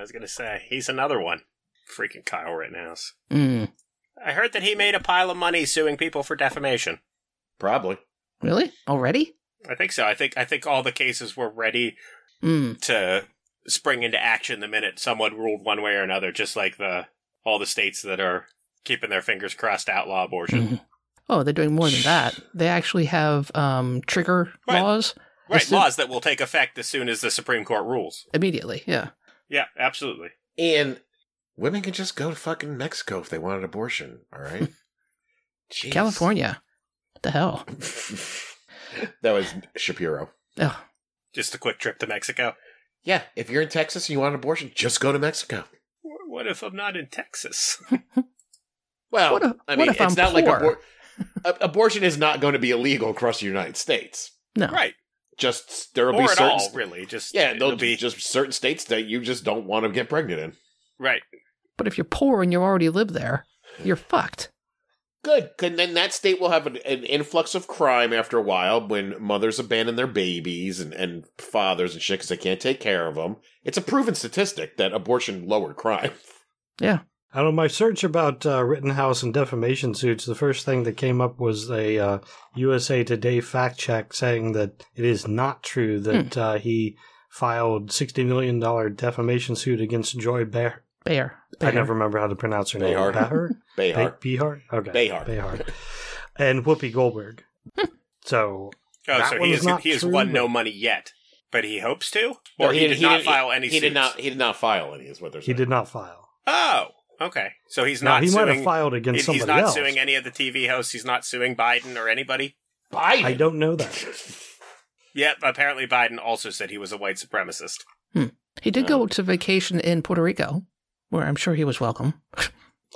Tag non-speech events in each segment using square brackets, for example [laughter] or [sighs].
I was gonna say he's another one. Freaking Kyle Rittenhouse. Mm. I heard that he made a pile of money suing people for defamation. Probably. Really? Already? I think so. I think I think all the cases were ready Mm. to spring into action the minute someone ruled one way or another, just like the all the states that are keeping their fingers crossed to outlaw abortion. Mhm. Oh, they're doing more than that. They actually have um, trigger Right. laws Right, soon- laws that will take effect as soon as the Supreme Court rules. immediately. Yeah. Yeah, absolutely. And women can just go to fucking Mexico if they want an abortion. All right. [laughs] Jeez. California. What the hell? [laughs] that was Shapiro. Oh, Just a quick trip to Mexico. Yeah, if you're in Texas and you want an abortion, just go to Mexico. What if I'm not in Texas? [laughs] Well, What if- I what mean, if it's I'm not like abor- abortion is not going to be illegal across the United States. no. right. Just there will be at certain all, really. Just yeah, there'll be be just certain states that you just don't want to get pregnant in. right. But if you're poor and you already live there, you're fucked. Good, 'cause then that state will have an, an influx of crime after a while when mothers abandon their babies and, and fathers and shit because they can't take care of them. It's a proven statistic that abortion lowered crime. Yeah. I don't know. My search about uh, Rittenhouse and defamation suits, the first thing that came up was a uh, USA Today fact check saying that it is not true that uh, he filed $60 million defamation suit against Joy Behar. Bear. I never remember how to pronounce her name. Behar. Behar? [laughs] Behar. Be- Behar? Okay. Behar. Behar. [laughs] And Whoopi Goldberg. so, Oh, That so he one's has not he has true, won but- no money yet, but he hopes to, No, or he, did not didn't- file any. He did not. He did not file any. Is what they're saying. he did not file. Oh, okay. So he's Now, not. he suing, might have filed against he- somebody He's not else. suing any of the TV hosts. He's not suing Biden or anybody. Biden. I don't know that. Yep. Apparently, Biden also said he was a white supremacist. Hmm. He did go uh. to vacation in Puerto Rico, where I'm sure he was welcome.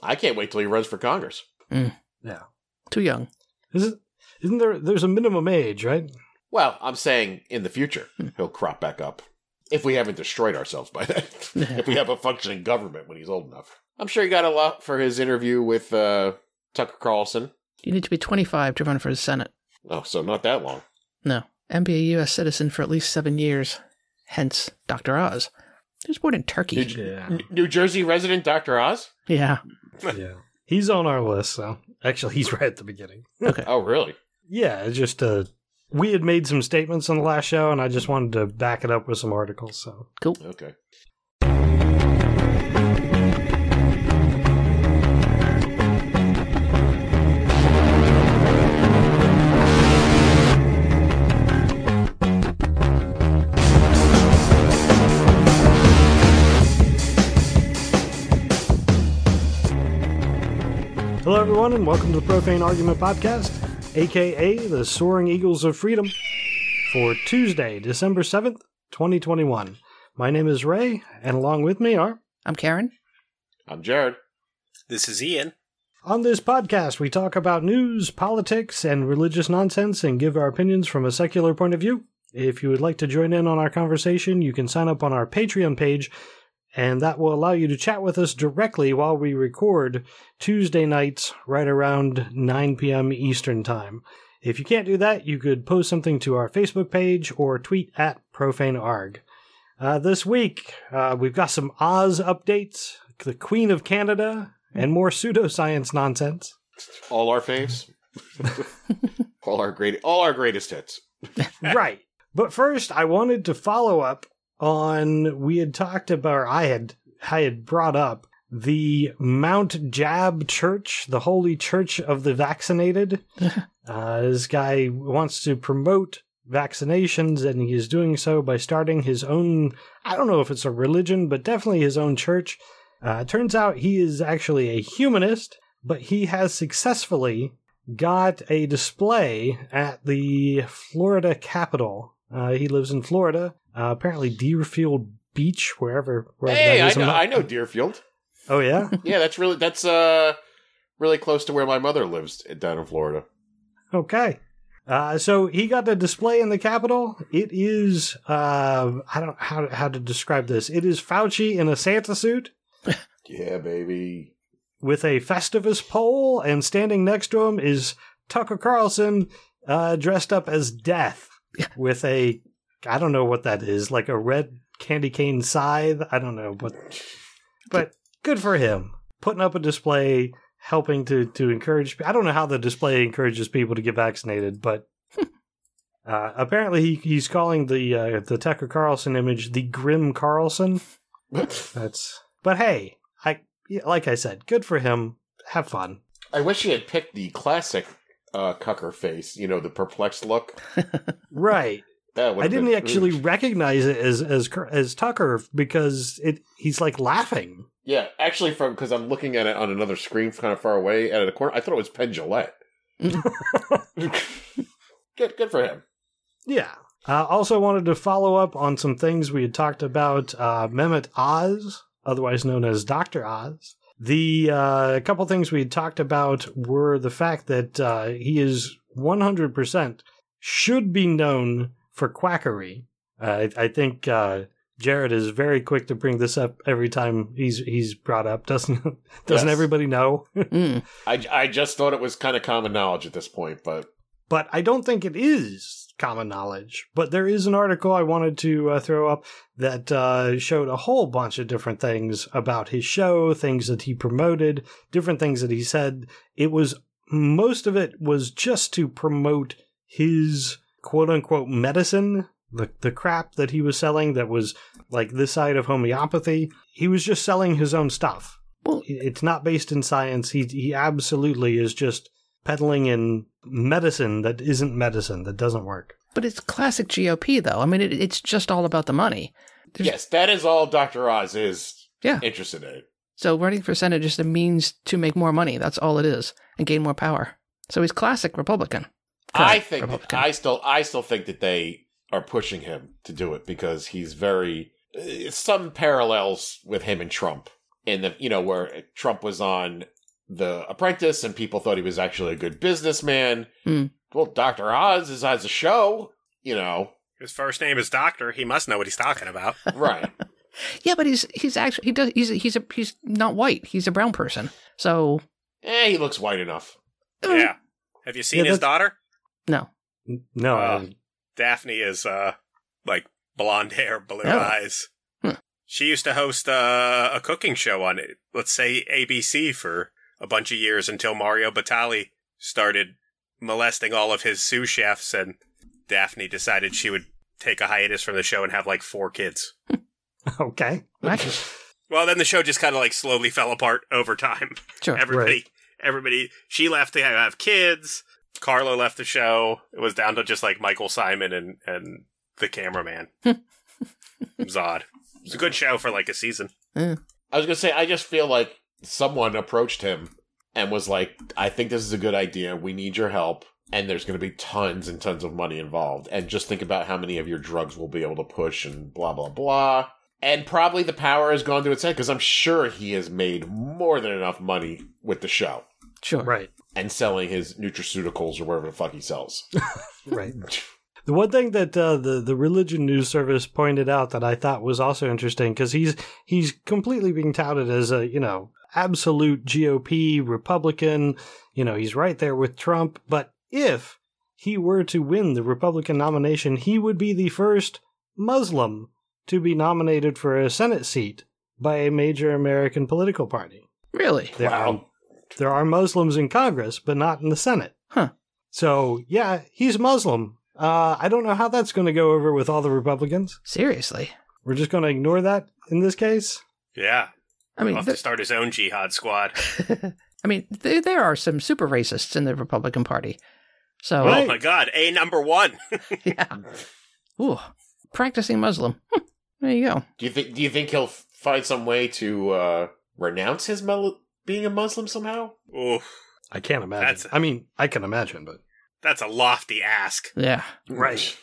I can't wait till he runs for Congress. Hmm. Yeah. Too young. Isn't, isn't there, there's a minimum age, right? Well, I'm saying in the future hmm. he'll crop back up if we haven't destroyed ourselves by then. [laughs] if we have a functioning government when he's old enough. I'm sure he got a lot for his interview with uh, Tucker Carlson. You need to be 25 to run for the Senate. Oh, so not that long. No. And be a U.S. citizen for at least seven years. Hence, Dr. Oz. He was born in Turkey. Did you- Yeah. New Jersey resident Dr. Oz? yeah. [laughs] yeah. He's on our list, so actually he's [laughs] right at the beginning. Okay. Oh, really? Yeah, it's just uh we had made some statements on the last show and I just wanted to back it up with some articles, so cool. Okay. Everyone and welcome to the Profane Argument Podcast, aka the Soaring Eagles of Freedom, for Tuesday, December 7th, 2021. My name is Ray, and along with me are I'm Karen. I'm Jared. This is Ian. On this podcast, we talk about news, politics, and religious nonsense and give our opinions from a secular point of view. If you would like to join in on our conversation, you can sign up on our Patreon page, and that will allow you to chat with us directly while we record Tuesday nights right around 9 p.m. Eastern Time. If you can't do that, you could post something to our Facebook page or tweet at ProfaneArg. Uh, this week, uh, we've got some Oz updates, the Queen of Canada, and more pseudoscience nonsense. All our faves. [laughs] all our great all our greatest hits. right. But first, I wanted to follow up on we had talked about, or I had I had brought up the Mount Jab Church, the Holy Church of the Vaccinated. [laughs] uh, this guy wants to promote vaccinations, and he is doing so by starting his own. I don't know if it's a religion, but definitely his own church. Uh, turns out he is actually a humanist, but he has successfully got a display at the Florida Capitol. Uh, he lives in Florida, uh, apparently Deerfield Beach, wherever. wherever Hey, I know, not- I know Deerfield. Oh yeah. [laughs] Yeah, that's really that's uh really close to where my mother lives down in Florida. Okay. Uh, so he got a display in the Capitol. It is uh, I don't know how how to describe this. It is Fauci in a Santa suit [laughs] Yeah, baby. with a Festivus pole, and standing next to him is Tucker Carlson uh, dressed up as Death with a I don't know what that is, like a red candy cane scythe. I don't know, but but good for him putting up a display, helping to to encourage. I don't know how the display encourages people to get vaccinated, but [laughs] uh, apparently he, he's calling the uh, the Tucker Carlson image the Grim Carlson. [laughs] That's but hey, I like I said, good for him. Have fun. I wish he had picked the classic uh, Cucker face. You know, the perplexed look. [laughs] Right. That I didn't been- actually recognize it as as as Tucker because it he's like laughing. Yeah, actually, from because I'm looking at it on another screen, kind of far away at a corner. I thought it was Penn Jillette. [laughs] good, good for him. Yeah. Uh, also wanted to follow up on some things we had talked about. Uh, Mehmet Oz, otherwise known as Doctor Oz. The uh, couple things we had talked about were the fact that uh, he is 100% should be known for quackery. Uh, I, I think uh, Jared is very quick to bring this up every time he's he's brought up. Doesn't [laughs] doesn't Yes. everybody know? [laughs] Mm. I, I just thought it was kind of common knowledge at this point, but but I don't think it is common knowledge. But there is an article I wanted to uh, throw up that uh, showed a whole bunch of different things about his show, things that he promoted, different things that he said. It was most of it was just to promote his quote unquote medicine, the the crap that he was selling that was like this side of homeopathy. He was just selling his own stuff. Well- it's not based in science. He he absolutely is just peddling in medicine that isn't medicine that doesn't work. But it's classic GOP, though. I mean, it, it's just all about the money. There's- yes, that is all Doctor Oz is Yeah. interested in. So running for Senate is just a means to make more money. That's all it is, and gain more power. So he's classic Republican. I think Republican. I still I still think that they are pushing him to do it because he's very uh, some parallels with him and Trump in the you know where Trump was on The Apprentice and people thought he was actually a good businessman. Hmm. Well, Doctor Oz is has a show, you know, His first name is Doctor. He must know what he's talking about. [laughs] right? [laughs] Yeah, but he's he's actually he does he's a, he's a he's not white. He's a brown person. So eh, he looks white enough. yeah. Have you seen Yeah, his that's- daughter? no. No, Uh, Daphne is uh like blonde [laughs] hair, blue Oh. eyes. Hmm. She used to host uh, a cooking show on it, let's say ABC for a bunch of years until Mario Batali started molesting all of his sous chefs and Daphne decided she would take a hiatus from the show and have like four kids. [laughs] okay. Actually, Well, then the show just kind of like slowly fell apart over time. sure. Everybody, everybody, she left to have kids. Carla left the show. It was down to just like Michael Symon and and the cameraman. [laughs] it was odd. It was a good show for like a season. I was gonna say, I just feel like someone approached him and was like, "I think this is a good idea. We need your help." And there's going to be tons and tons of money involved. And just think about how many of your drugs we'll be able to push and blah, blah, blah. And probably the power has gone to its head because I'm sure he has made more than enough money with the show Sure. Right. and selling his nutraceuticals or whatever the fuck he sells. [laughs] Right. The one thing that uh, the the religion news service pointed out that I thought was also interesting because he's he's completely being touted as a you know absolute GOP Republican. You know he's right there with Trump. But if he were to win the Republican nomination, he would be the first Muslim to be nominated for a Senate seat by a major American political party. Really? There Wow. are there are Muslims in Congress, but not in the Senate. Huh. So yeah, he's Muslim. Uh, I don't know how that's going to go over with all the Republicans. Seriously? We're just going to ignore that in this case. Yeah. I He'll mean, have there, to start his own jihad squad. [laughs] I mean, there, there are some super racists in the Republican Party. So, Right. Oh my god, A number one. [laughs] yeah. Ooh, practicing Muslim. Hmm, there you go. Do you think? Do you think he'll find some way to uh, renounce his mel- being a Muslim somehow? Ooh, I can't imagine. That's- I mean, I can imagine, but that's a lofty ask. Yeah, Right.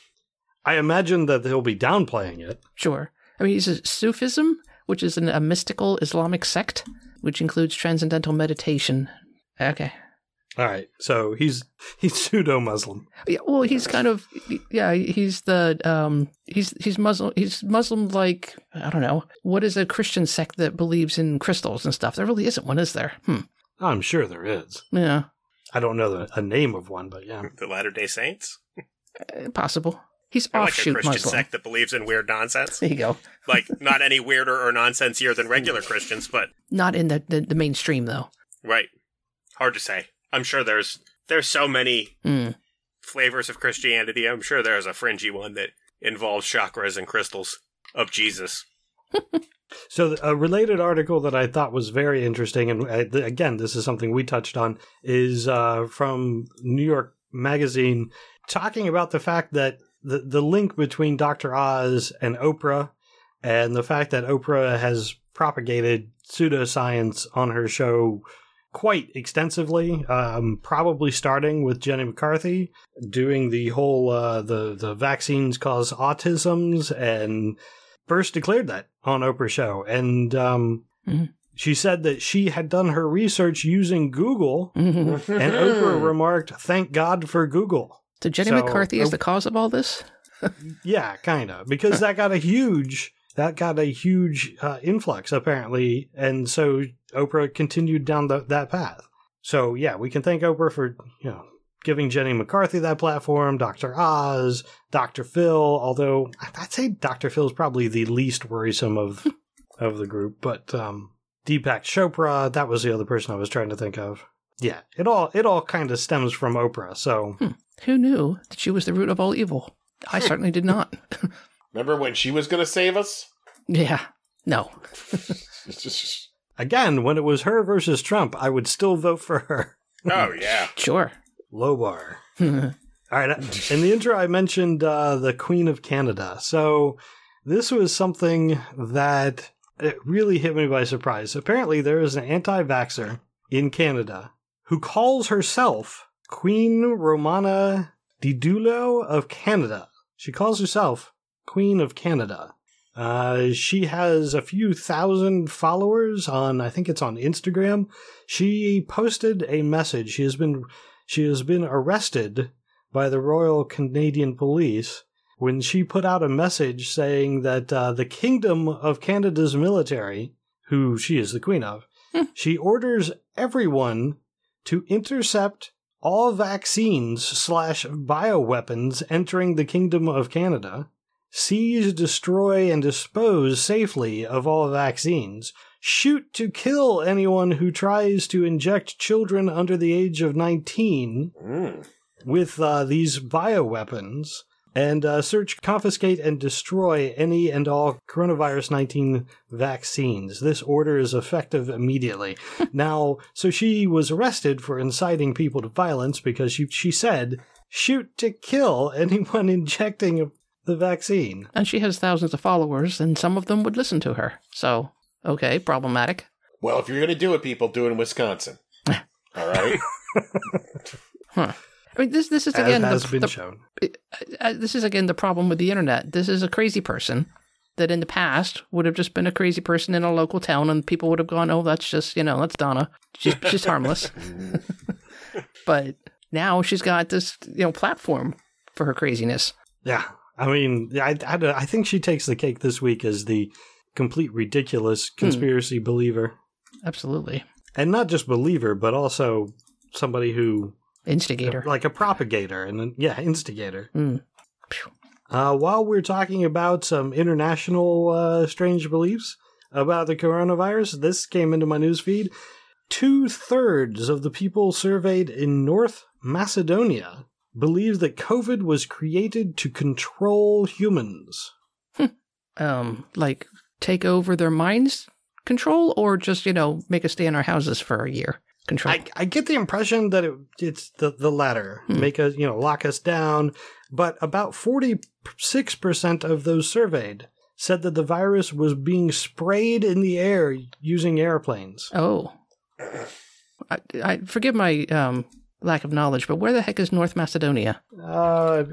I imagine that he'll be downplaying it. sure. I mean, he's a Sufism, which is an, a mystical Islamic sect, which includes transcendental meditation. Okay. All right, so he's [laughs] he's pseudo Muslim. Yeah, well, he's kind of yeah. He's the um. He's he's Muslim. He's Muslim like I don't know. What is a Christian sect that believes in crystals and stuff? There really isn't one, is there? Hmm. I'm sure there is. Yeah. I don't know the, a name of one, but yeah. The Latter day Saints? Eh, Possible. He's They're like a offshoot Christian Muslim. sect that believes in weird nonsense. There you go. [laughs] like not any weirder or nonsensier than regular Christians, but Not in the, the, the mainstream though. right. Hard to say. I'm sure there's there's so many Mm. flavors of Christianity. I'm sure there's a fringy one that involves chakras and crystals of Jesus. [laughs] So a related article that I thought was very interesting, and uh, again, this is something we touched on, is uh, from New York Magazine, talking about the fact that the the link between Dr. Oz and Oprah, and the fact that Oprah has propagated pseudoscience on her show quite extensively, um, probably starting with Jenny McCarthy doing the whole uh, the the vaccines cause autisms and first declared that on Oprah's show, and um, Mhm. she said that she had done her research using Google, Mhm. and Oprah [laughs] remarked, "Thank God for Google." So Jenny So, McCarthy is Op- the cause of all this? Yeah, kind of, because that got a huge that got a huge uh, influx apparently, and so Oprah continued down the, that path. So yeah, we can thank Oprah for you know giving Jenny McCarthy that platform, Dr. Oz, Dr. Phil. Although I'd say Dr. Phil is probably the least worrisome of [laughs] of the group, but um, Deepak Chopra, that was the other person I was trying to think of. Yeah, it all it all kind of stems from Oprah. So Who knew that she was the root of all evil? I certainly did not. [laughs] Remember when she was going to save us? yeah. No. [laughs] Again, when it was her versus Trump, I would still vote for her. Oh yeah. [laughs] Sure. Low bar. All right. In the intro, I mentioned uh, the Queen of Canada. So this was something that it really hit me by surprise. Apparently, there is an anti vaxxer in Canada who calls herself Queen Romana Didulo of Canada. She calls herself Queen of Canada. Uh, she has a few thousand followers on, I think it's on Instagram. She posted a message. She has been, she has been arrested by the Royal Canadian Police when she put out a message saying that uh, the Kingdom of Canada's military, who she is the queen of, she orders everyone to intercept all vaccines slash bioweapons entering the Kingdom of Canada, seize, destroy, and dispose safely of all vaccines, shoot to kill anyone who tries to inject children under the age of 19 Mm. with uh, these bioweapons and uh, search, confiscate, and destroy any and all coronavirus 19 vaccines. This order is effective immediately. [laughs] now, so she was arrested for inciting people to violence because she, she said, shoot to kill anyone [laughs] injecting the vaccine. And she has thousands of followers, and some of them would listen to her. So, okay, problematic. Well, if you're going to do it, people, do it in Wisconsin. [laughs] All right? I mean, this this is As again has the, been the- shown. uh, this is again the problem with the internet. This is a crazy person that in the past would have just been a crazy person in a local town, and people would have gone, "Oh, that's just you know, that's Donna. She's she's harmless." [laughs] [laughs] but now she's got this you know platform for her craziness. Yeah. I mean, I, I, I think she takes the cake this week as the complete ridiculous conspiracy believer. Absolutely, and not just believer, but also somebody who instigator. like a propagator and then- yeah, instigator. Mm. Uh, while we're talking about some international uh, strange beliefs about the coronavirus, this came into my newsfeed. Two thirds of the people surveyed in North Macedonia believe that COVID was created to control humans. Um, like take over their minds control, or just you know make us stay in our houses for a year control. I, I get the impression that it, it's the, the latter. Hmm. Make us, you know, lock us down. But about 46% of those surveyed said that the virus was being sprayed in the air using airplanes. Oh, I, I forgive my um, lack of knowledge, but where the heck is North Macedonia? Uh,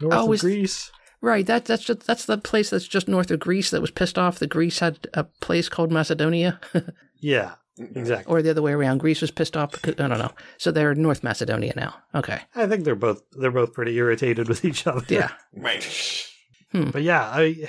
north Oh, of Greece. Right, that that's just that's the place that's just north of Greece that was pissed off that Greece had a place called Macedonia, [laughs] Yeah, exactly. or the other way around. Greece was pissed off. Because, I don't know. So they're North Macedonia now. Okay, I think they're both they're both pretty irritated with each other. yeah. [laughs] right. Hmm. But yeah, I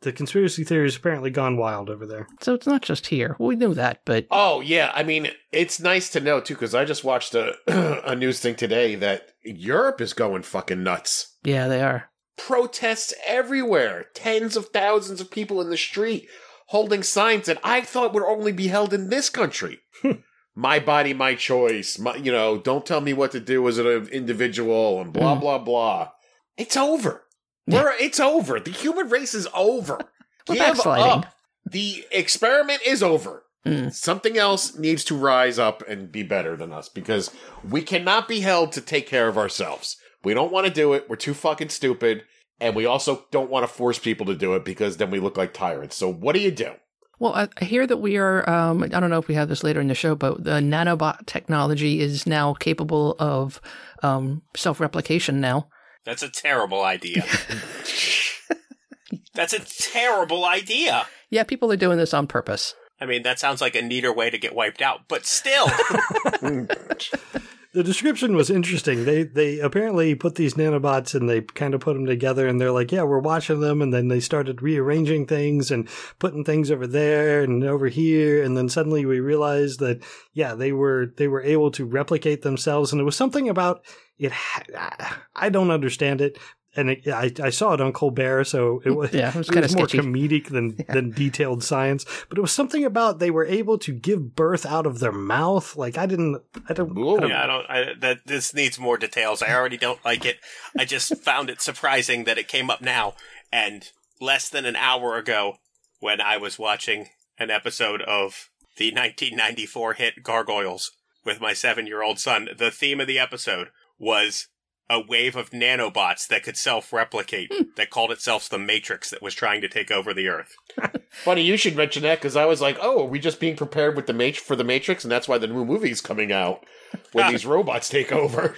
the conspiracy theory's apparently gone wild over there. So it's not just here. Well, we knew that, but Oh, yeah. I mean, it's nice to know, too, because I just watched a, [clears throat] a news thing today that Europe is going fucking nuts. yeah, they are. protests everywhere. Tens of thousands of people in the street holding signs that I thought would only be held in this country. [laughs] my body, my choice. My, you know, don't tell me what to do as an individual and blah, Mm. blah, blah. It's over. We're, it's over. The human race is over. [laughs] We're Give up. The experiment is over. Mm. Something else needs to rise up and be better than us because we cannot be held to take care of ourselves. We don't want to do it. We're too fucking stupid. And we also don't want to force people to do it because then we look like tyrants. So what do you do? Well, I I hear that we are. Um, I don't know if we have this later in the show, but the nanobot technology is now capable of um, self-replication. Now, That's a terrible idea. [laughs] That's a terrible idea. yeah, people are doing this on purpose. I mean, that sounds like a neater way to get wiped out, but still. [laughs] [laughs] The description was interesting. They they apparently put these nanobots and they kind of put them together and they're like, yeah, we're watching them, and then they started rearranging things and putting things over there and over here, and then suddenly we realized that yeah, they were they were able to replicate themselves, and it was something about it. I don't understand it. And it, I, I saw it on Colbert, so it mm, was Yeah, it was [laughs] it kinda was more sketchy. comedic than [laughs] than detailed science. But it was something about they were able to give birth out of their mouth. Like I didn't, I don't, Whoa. I don't yeah, I don't. I, that this needs more details. I already don't like it. I just [laughs] found it surprising that it came up now, and less than an hour ago, when I was watching an episode of the 1994 hit Gargoyles with my seven-year-old son, the theme of the episode was a wave of nanobots that could self-replicate, that called itself the Matrix, that was trying to take over the Earth. [laughs] Funny you should mention that because I was like, oh, are we just being prepared with the mat- for the Matrix? And that's why the new movie's coming out when [laughs] these robots take over.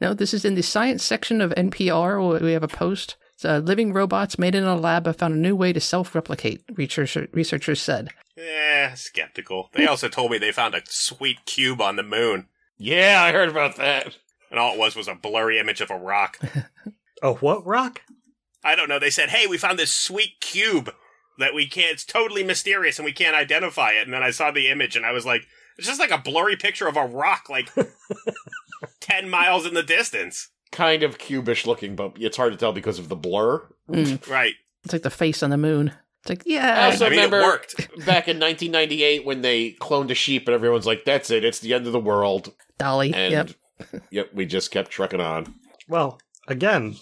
No, this is in the science section of NPR. where We have a post. It's, uh, living robots made in a lab have found a new way to self-replicate. Researcher, researchers said. Eh, skeptical. They also told me they found a sweet cube on the moon. Yeah, I heard about that. And all it was was a blurry image of a rock. [laughs] a what rock? I don't know. They said, hey, we found this sweet cube that we can't, it's totally mysterious and we can't identify it. And then I saw the image and I was like, it's just like a blurry picture of a rock, like [laughs] 10 miles in the distance. Kind of cubish looking, but it's hard to tell because of the blur. Mm, Right. it's like the face on the moon. It's like, I yeah, also I mean, it remember worked. [laughs] back in 1998 when they cloned a sheep and everyone's like, that's it, it's the end of the world. Dolly. And yep. Yep, we just kept trucking on. Well, again,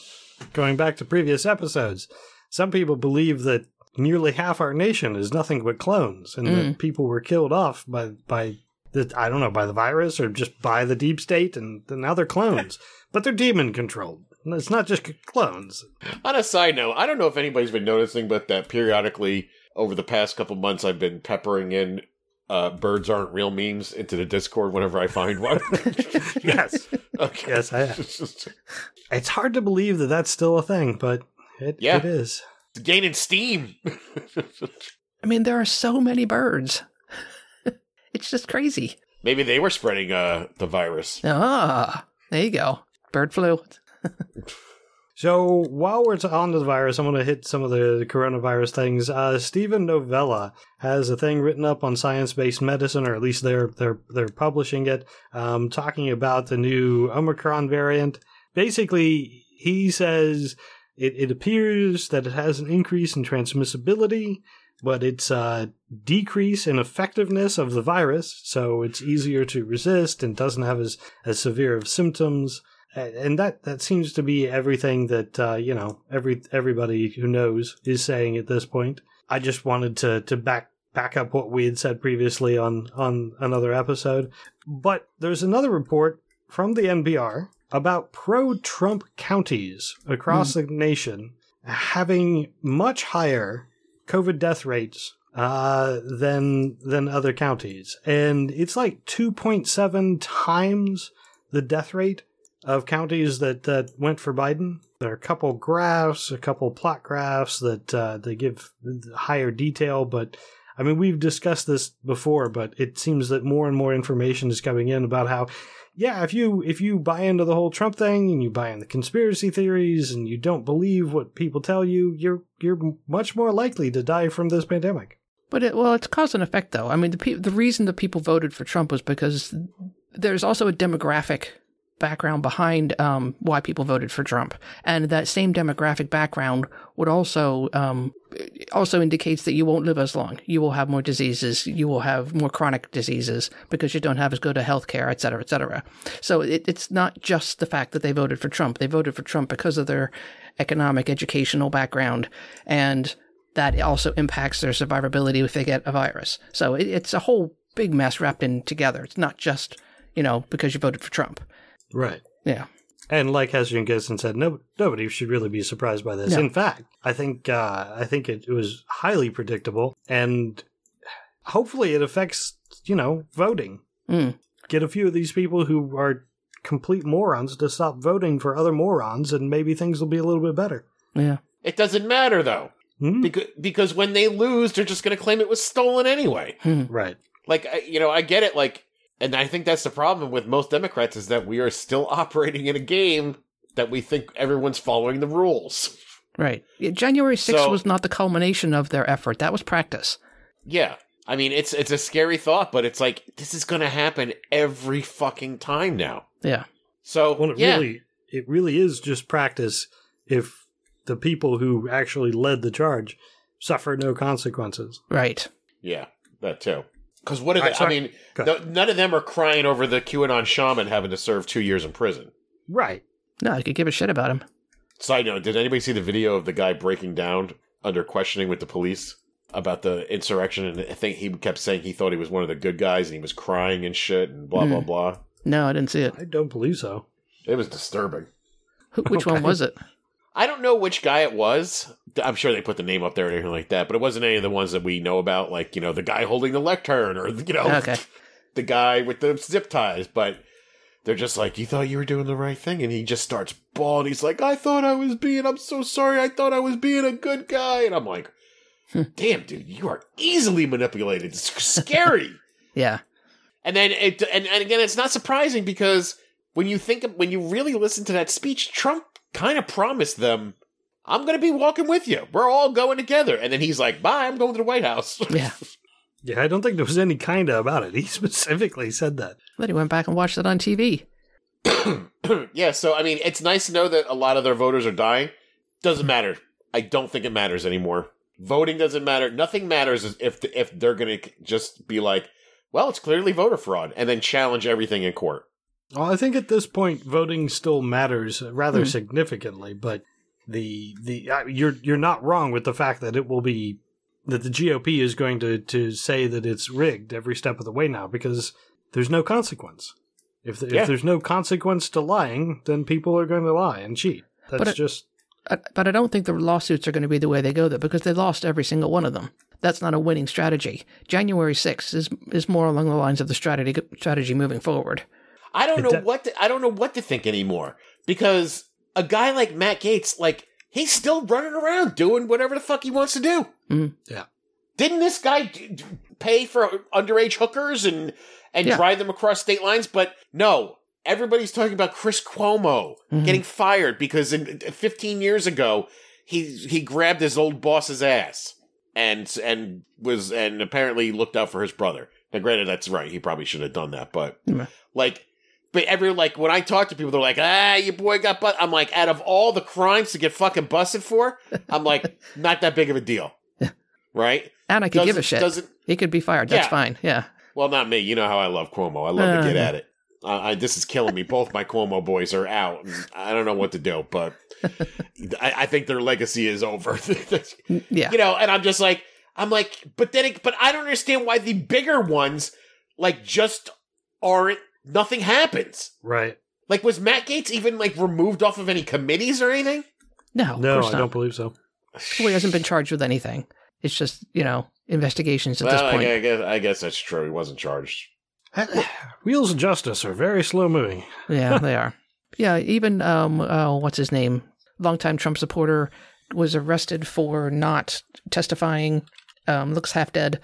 going back to previous episodes, some people believe that nearly half our nation is nothing but clones, and that mm. people were killed off by by the I don't know by the virus or just by the deep state, and now they're clones, [laughs] but they're demon controlled. It's not just c- clones. On a side note, I don't know if anybody's been noticing, but that periodically over the past couple months, I've been peppering in uh, birds aren't real memes into the Discord whenever I find one. [laughs] [laughs] Yes, okay. yes, I have. [laughs] It's hard to believe that that's still a thing, but it, Yeah. it is. It's gaining steam. I mean, there are so many birds. it's just crazy. Maybe they were spreading uh, the virus. Ah, there you go. Bird flu. So while we're on the virus, I'm going to hit some of the coronavirus things. Uh, Steven Novella has a thing written up on science-based medicine, or at least they're they're they're publishing it, um, talking about the new Omicron variant. Basically, he says it, it appears that it has an increase in transmissibility, but it's a decrease in effectiveness of the virus, so it's easier to resist and doesn't have as as severe of symptoms and that that seems to be everything that uh, you know every everybody who knows is saying at this point. I just wanted to to back back up what we had said previously on on another episode. But there's another report from the NPR about pro-Trump counties across the nation having much higher COVID death rates uh, than than other counties, and it's like 2.7 times the death rate of counties that, that went for Biden. There are a couple graphs, a couple plot graphs that uh, they give higher detail, but I mean we've discussed this before, but it seems that more and more information is coming in about how yeah, if you if you buy into the whole Trump thing and you buy in the conspiracy theories and you don't believe what people tell you, you're you're much more likely to die from this pandemic. But it, well, it's cause and effect, though. I mean, the pe- the reason that people voted for Trump was because there's also a demographic background behind um, why people voted for Trump, and that same demographic background would also um, also indicates that you won't live as long. You will have more diseases. You will have more chronic diseases because you don't have as good a health care, et cetera, et cetera. So it, it's not just the fact that they voted for Trump. They voted for Trump because of their economic, educational background, and that also impacts their survivability if they get a virus. So it, it's a whole big mess wrapped in together. It's not just you know because you voted for Trump. Right. Yeah. And like Heston Gisson said, no, nobody should really be surprised by this. No. In fact, I think uh, I think it, it was highly predictable, and hopefully it affects you know voting. Mm. Get a few of these people who are complete morons to stop voting for other morons, and maybe things will be a little bit better. Yeah. It doesn't matter though, Hmm? because because when they lose, they're just going to claim it was stolen anyway. Hmm. Right. Like you know, I get it. Like, and I think that's the problem with most Democrats is that we are still [laughs] operating in a game that we think everyone's following the rules. Right. Yeah, January 6th So- was not the culmination of their effort. That was practice. Yeah. I mean, it's it's a scary thought, but it's like this is going to happen every fucking time now. Yeah. So Well, it yeah, really it really is just practice if the people who actually led the charge suffer no consequences. Right. yeah, that too. Because what? Are they, right, so I I- mean, go no, none of them are crying over the QAnon shaman having to serve two years in prison. Right. No, I could give a shit about him. Side note: Did anybody see the video of the guy breaking down under questioning with the police about the insurrection? And I think he kept saying he thought he was one of the good guys, and he was crying and shit, and blah blah Hmm. blah. No, I didn't see it. I don't believe so. It was disturbing. Who, which one was it? I don't know which guy it was. I'm sure they put the name up there and anything like that, but it wasn't any of the ones that we know about, like you know the guy holding the lectern or you know Okay. [laughs] the guy with the zip ties. But they're just like, you thought you were doing the right thing, and he just starts bawling. He's like, I thought I was being. I'm so sorry. I thought I was being a good guy, and I'm like, Hmm. damn, dude, you are easily manipulated. It's scary. [laughs] Yeah. And then it, and, and again, it's not surprising because when you think of, when you really listen to that speech, Trump kind of promised them, "I'm going to be walking with you. We're all going together." And then he's like, "Bye, I'm going to the White House." [laughs] Yeah. Yeah, I don't think there was any kinda about it. He [laughs] specifically said that. Then he went back and watched it on TV. [clears throat] yeah, so I mean, it's nice to know that a lot of their voters are dying. Doesn't matter. I don't think it matters anymore. Voting doesn't matter. Nothing matters if if they're going to just be like, "Well, it's clearly voter fraud," and then challenge everything in court. Well, I think at this point voting still matters rather Hmm. significantly, but the the uh, you're you're not wrong with the fact that it will be that the GOP is going to to say that it's rigged every step of the way now because there's no consequence. If Yeah. if there's no consequence to lying, then people are going to lie and cheat. That's But just Uh, But I don't think the lawsuits are going to be the way they go there because they lost every single one of them. That's not a winning strategy. January 6th is is more along the lines of the strategy strategy moving forward. I don't It know de- what to, I don't know what to think anymore because a guy like Matt Gaetz, like he's still running around doing whatever the fuck he wants to do. Mhm. Yeah. Didn't this guy d- d- pay for underage hookers and and Yeah. drive them across state lines? But no, everybody's talking about Chris Cuomo Mhm. getting fired because in, 15 years ago he he grabbed his old boss's ass and and was and apparently looked out for his brother. Now, granted, that's right. He probably should have done that, but Yeah. like, but every like when I talk to people, they're like, "Ah, your boy got but." I'm like, out of all the crimes to get fucking busted for, I'm like, [laughs] not that big of a deal, right? And I could give a shit. Doesn't He could be fired. That's Yeah. fine. Yeah. well, not me. You know how I love Cuomo. I love to get Uh. at it. Uh, I, this is killing me. Both my Cuomo boys are out. I don't know what to do, but [laughs] I, I think their legacy is over. [laughs] Yeah. you know, and I'm just like, I'm like, but then, it, but I don't understand why the bigger ones, like, just aren't. Nothing happens. right. Like, was Matt Gaetz even like removed off of any committees or anything? No, No, course I not. don't believe so. Well, he hasn't been charged with anything. It's just, you know, investigations at well, this point. I guess I guess that's true. He wasn't charged. [sighs] Wheels of justice are very slow moving. Yeah, [laughs] they are. Yeah, even um, oh, what's his name? Longtime Trump supporter was arrested for not testifying. Um, looks half dead.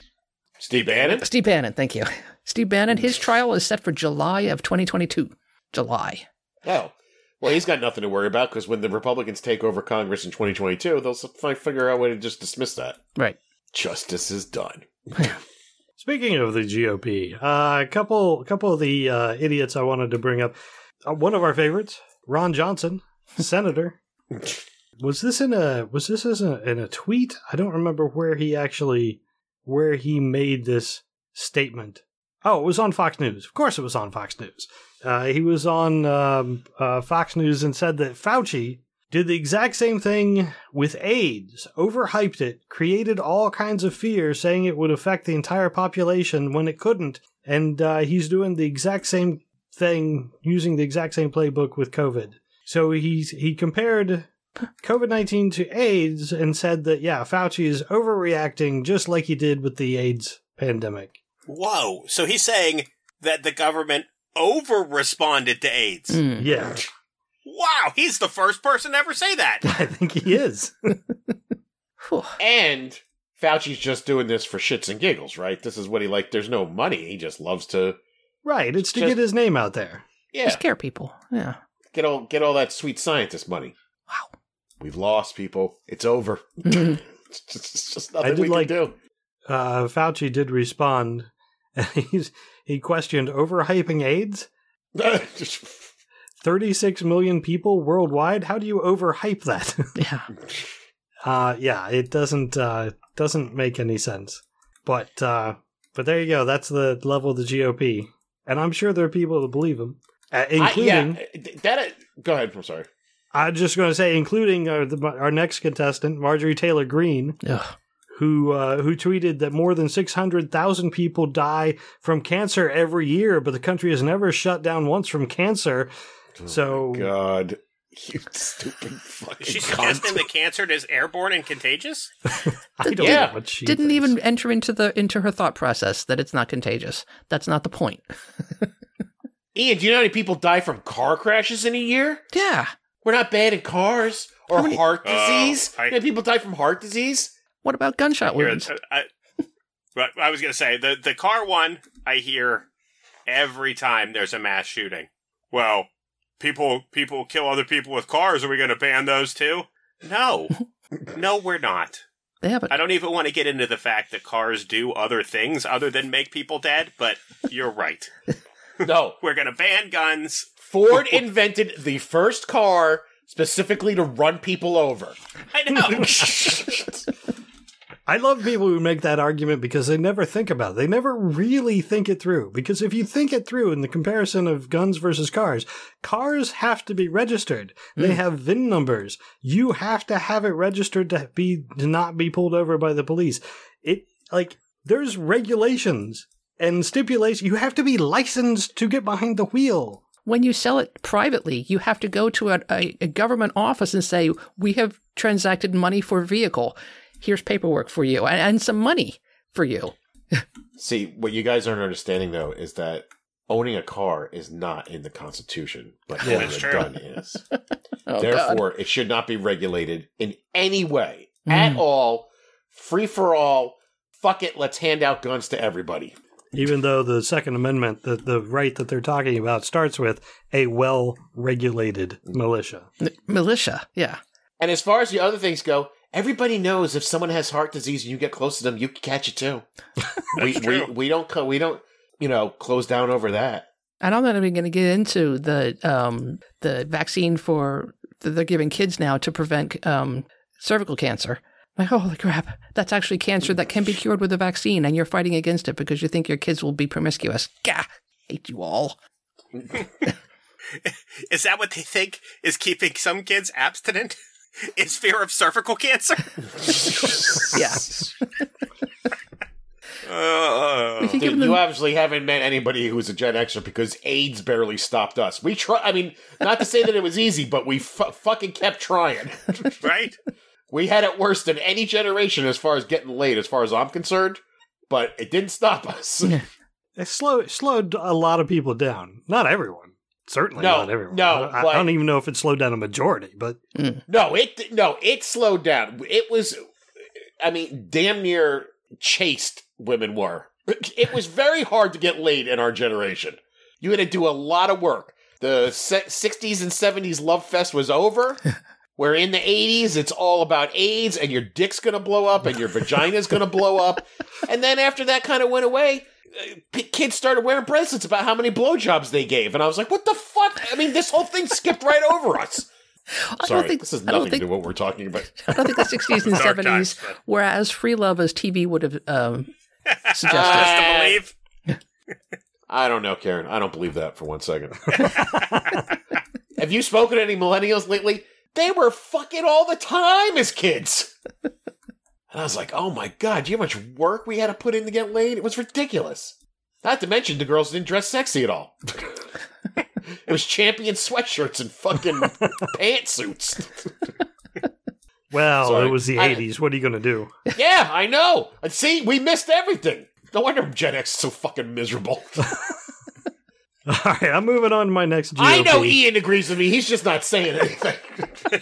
Steve Bannon. Steve Bannon, thank you. Steve Bannon. His trial is set for July of 2022. July. Oh, well, he's got nothing to worry about because when the Republicans take over Congress in 2022, they'll figure out a way to just dismiss that. Right. Justice is done. [laughs] Speaking of the GOP, uh, a couple, a couple of the uh, idiots I wanted to bring up. uh, one of our favorites, Ron Johnson, senator. [laughs] was this in a was this as a, in a tweet? I don't remember where he actually where he made this statement. Oh, it was on Fox News. Of course, it was on Fox News. Uh, he was on um, uh, Fox News and said that Fauci did the exact same thing with AIDS, overhyped it, created all kinds of fear, saying it would affect the entire population when it couldn't, and uh, he's doing the exact same thing using the exact same playbook with COVID. So he's he compared COVID nineteen to AIDS and said that yeah, Fauci is overreacting just like he did with the AIDS pandemic. Whoa. So he's saying that the government over responded to AIDS. Mm. Yeah, Wow. He's the first person to ever say that. [laughs] I think he is. And Fauci's just doing this for shits and giggles, right? This is what he like. There's no money. He just loves to, right, it's to Just- get his name out there. yeah, Scare people. Yeah. get all get all that sweet scientist money. Wow. We've lost people. It's over. [laughs] It's just, it's just I nothing did we like- can do. Uh, Fauci did respond, [laughs] and he's he questioned overhyping AIDS. 36 million people worldwide. How do you overhype that? [laughs] yeah. uh, yeah, it doesn't uh, doesn't make any sense. But uh, but there you go. That's the level of the GOP, and I'm sure there are people that believe him, uh, including. I, yeah, that. Go ahead. I'm sorry. I'm just going to say, including our, the, our next contestant, Marjorie Taylor Greene, Ugh. Who uh, who tweeted that more than 600,000 people die from cancer every year, but the country has never shut down once from cancer. So- Oh God, [laughs] you stupid fucking. Is she cunt. suggesting that cancer is airborne and contagious? [laughs] I don't Yeah. know what she Didn't thinks. even enter into the into her thought process that it's not contagious. That's not the point. [laughs] Ian, do you know how many people die from car crashes in a year? Yeah. We're not bad in cars or many- heart Oh, disease. I- You know how many people die from heart disease. What about gunshot Here, wounds? I, but I was going to say the the car one I hear every time there's a mass shooting. Well, people people kill other people with cars. Are we going to ban those too? No, [laughs] no, we're not. They haven't. I don't even want to get into the fact that cars do other things other than make people dead. But you're right. [laughs] [laughs] No, We're going to ban guns. Ford invented the first car specifically to run people over. I know. I love people who make that argument because they never think about it. They never really think it through. Because if you think it through in the comparison of guns versus cars, cars have to be registered. They mm. have VIN numbers. You have to have it registered to be to not be pulled over by the police. It like there's regulations and stipulations. You have to be licensed to get behind the wheel. when you sell it privately, you have to go to a, a, a government office and say, "We have transacted money for vehicle. Here's paperwork for you and, and some money for you." See, what you guys aren't understanding though is that owning a car is not in the Constitution, but Yeah. owning a true. gun is. [laughs] Oh, God. Therefore, it should not be regulated in any way Mm. at all. Free for all. Fuck it. Let's hand out guns to everybody. Even though the Second Amendment, the, the right that they're talking about, starts with a well regulated militia. M- militia, yeah. And as far as the other things go, everybody knows if someone has heart disease and you get close to them, you can catch it too. [laughs] we, we we don't co- we don't you know close down over that. And I'm not even going to get into the um, the vaccine for that they're giving kids now to prevent um, cervical cancer. Like, holy crap, that's actually cancer that can be cured with a vaccine, and you're fighting against it because you think your kids will be promiscuous. Gah, hate you all. [laughs] Is that what they think is keeping some kids abstinent? Is fear of cervical cancer? [laughs] Yeah. Uh, you give Dude, them you obviously haven't met anybody who's a Gen Xer because AIDS barely stopped us. We try. I mean, not to say that it was easy, but we fu- fucking kept trying. [laughs] right? We had it worse than any generation as far as getting laid, as far as I'm concerned. But it didn't stop us. It slowed slowed a lot of people down. Not everyone. Certainly No, not everyone. no, I, I don't even know if it slowed down a majority, but mm. No, it no, it slowed down. It was, I mean, damn near chaste women were. It was very hard to get laid in our generation. You had to do a lot of work. The se- 60s and 70s love fest was over. [laughs] Where in the 80s, it's all about AIDS and your dick's gonna blow up and your [laughs] vagina's gonna blow up. And then after that kind of went away, uh, p- kids started wearing bracelets about how many blowjobs they gave. And I was like, what the fuck? fuck? I mean, this whole thing skipped right over us. I don't Sorry, think this is nothing to think do with what we're talking about. [laughs] I don't think the 60s and [laughs] 70s, times, but- whereas free love as TV would have um, suggested. Just to Uh, believe. I don't know, Karen. I don't believe that for one second. Have you spoken to any millennials lately? They were fucking all the time as kids. And I was like, oh my god, do you know how much work we had to put in to get laid? It was ridiculous. Not to mention the girls didn't dress sexy at all. [laughs] it was champion sweatshirts and fucking [laughs] pantsuits. Well, Sorry. it was the I- 80s. What are you going to do? Yeah, I know. And see, we missed everything. No wonder Gen X is so fucking miserable. [laughs] All right, I'm moving on to my next GOP. I know Ian agrees with me. He's just not saying anything. [laughs]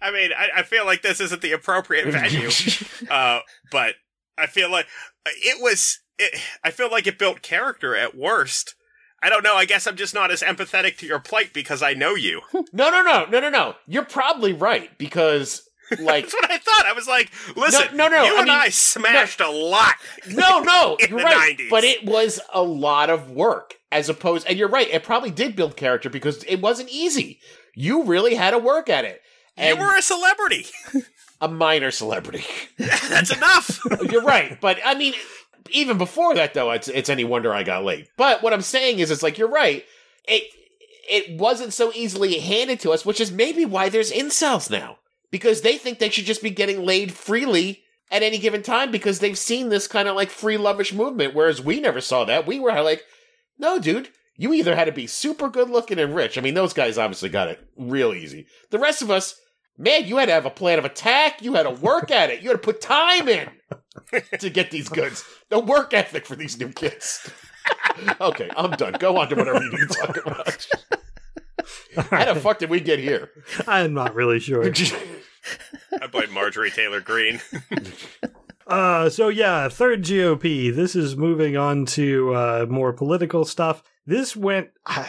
I mean, I, I feel like this isn't the appropriate venue, [laughs] uh, but I feel like it was. It, I feel like it built character at worst. I don't know. I guess I'm just not as empathetic to your plight because I know you. [laughs] No, no, no, no, no, no. You're probably right because, like, [laughs] That's what I thought. I was like, listen, no, no, no you I and mean, I smashed a lot. [laughs] no, no, you're right. 90s. But it was a lot of work as opposed, and you're right. It probably did build character because it wasn't easy. You really had to work at it. And you were a celebrity. [laughs] a minor celebrity. That's enough. You're right, but I mean, even before that, though, it's it's any wonder I got late. But what I'm saying is, it's like you're right. It it wasn't so easily handed to us, which is maybe why there's incels now because they think they should just be getting laid freely at any given time because they've seen this kind of like free lovish movement, whereas we never saw that. We were like, no, dude. You either had to be super good looking and rich. I mean, those guys obviously got it real easy. The rest of us, man, you had to have a plan of attack. You had to work at it. You had to put time in [laughs] to get these goods. The work ethic for these new kids. [laughs] okay, I'm done. Go on to whatever you need to talk about. [laughs] How the fuck did we get here? [laughs] I'm not really sure. [laughs] I blame Marjorie Taylor Greene. [laughs] Uh, so yeah, third GOP. This is moving on to uh, more political stuff. This went uh,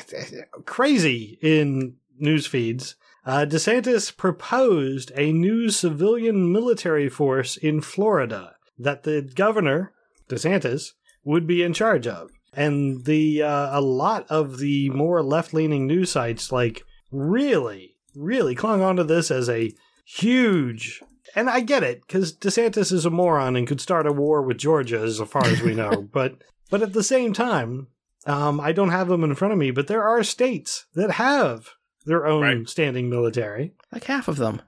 crazy in news feeds. Uh, DeSantis proposed a new civilian military force in Florida that the governor, DeSantis, would be in charge of. And the uh, a lot of the more left-leaning news sites like really, really clung onto this as a huge and I get it because DeSantis is a moron and could start a war with Georgia, as far as we know. [laughs] but but at the same time, um, I don't have them in front of me, but there are states that have their own Right. standing military. Like half of them.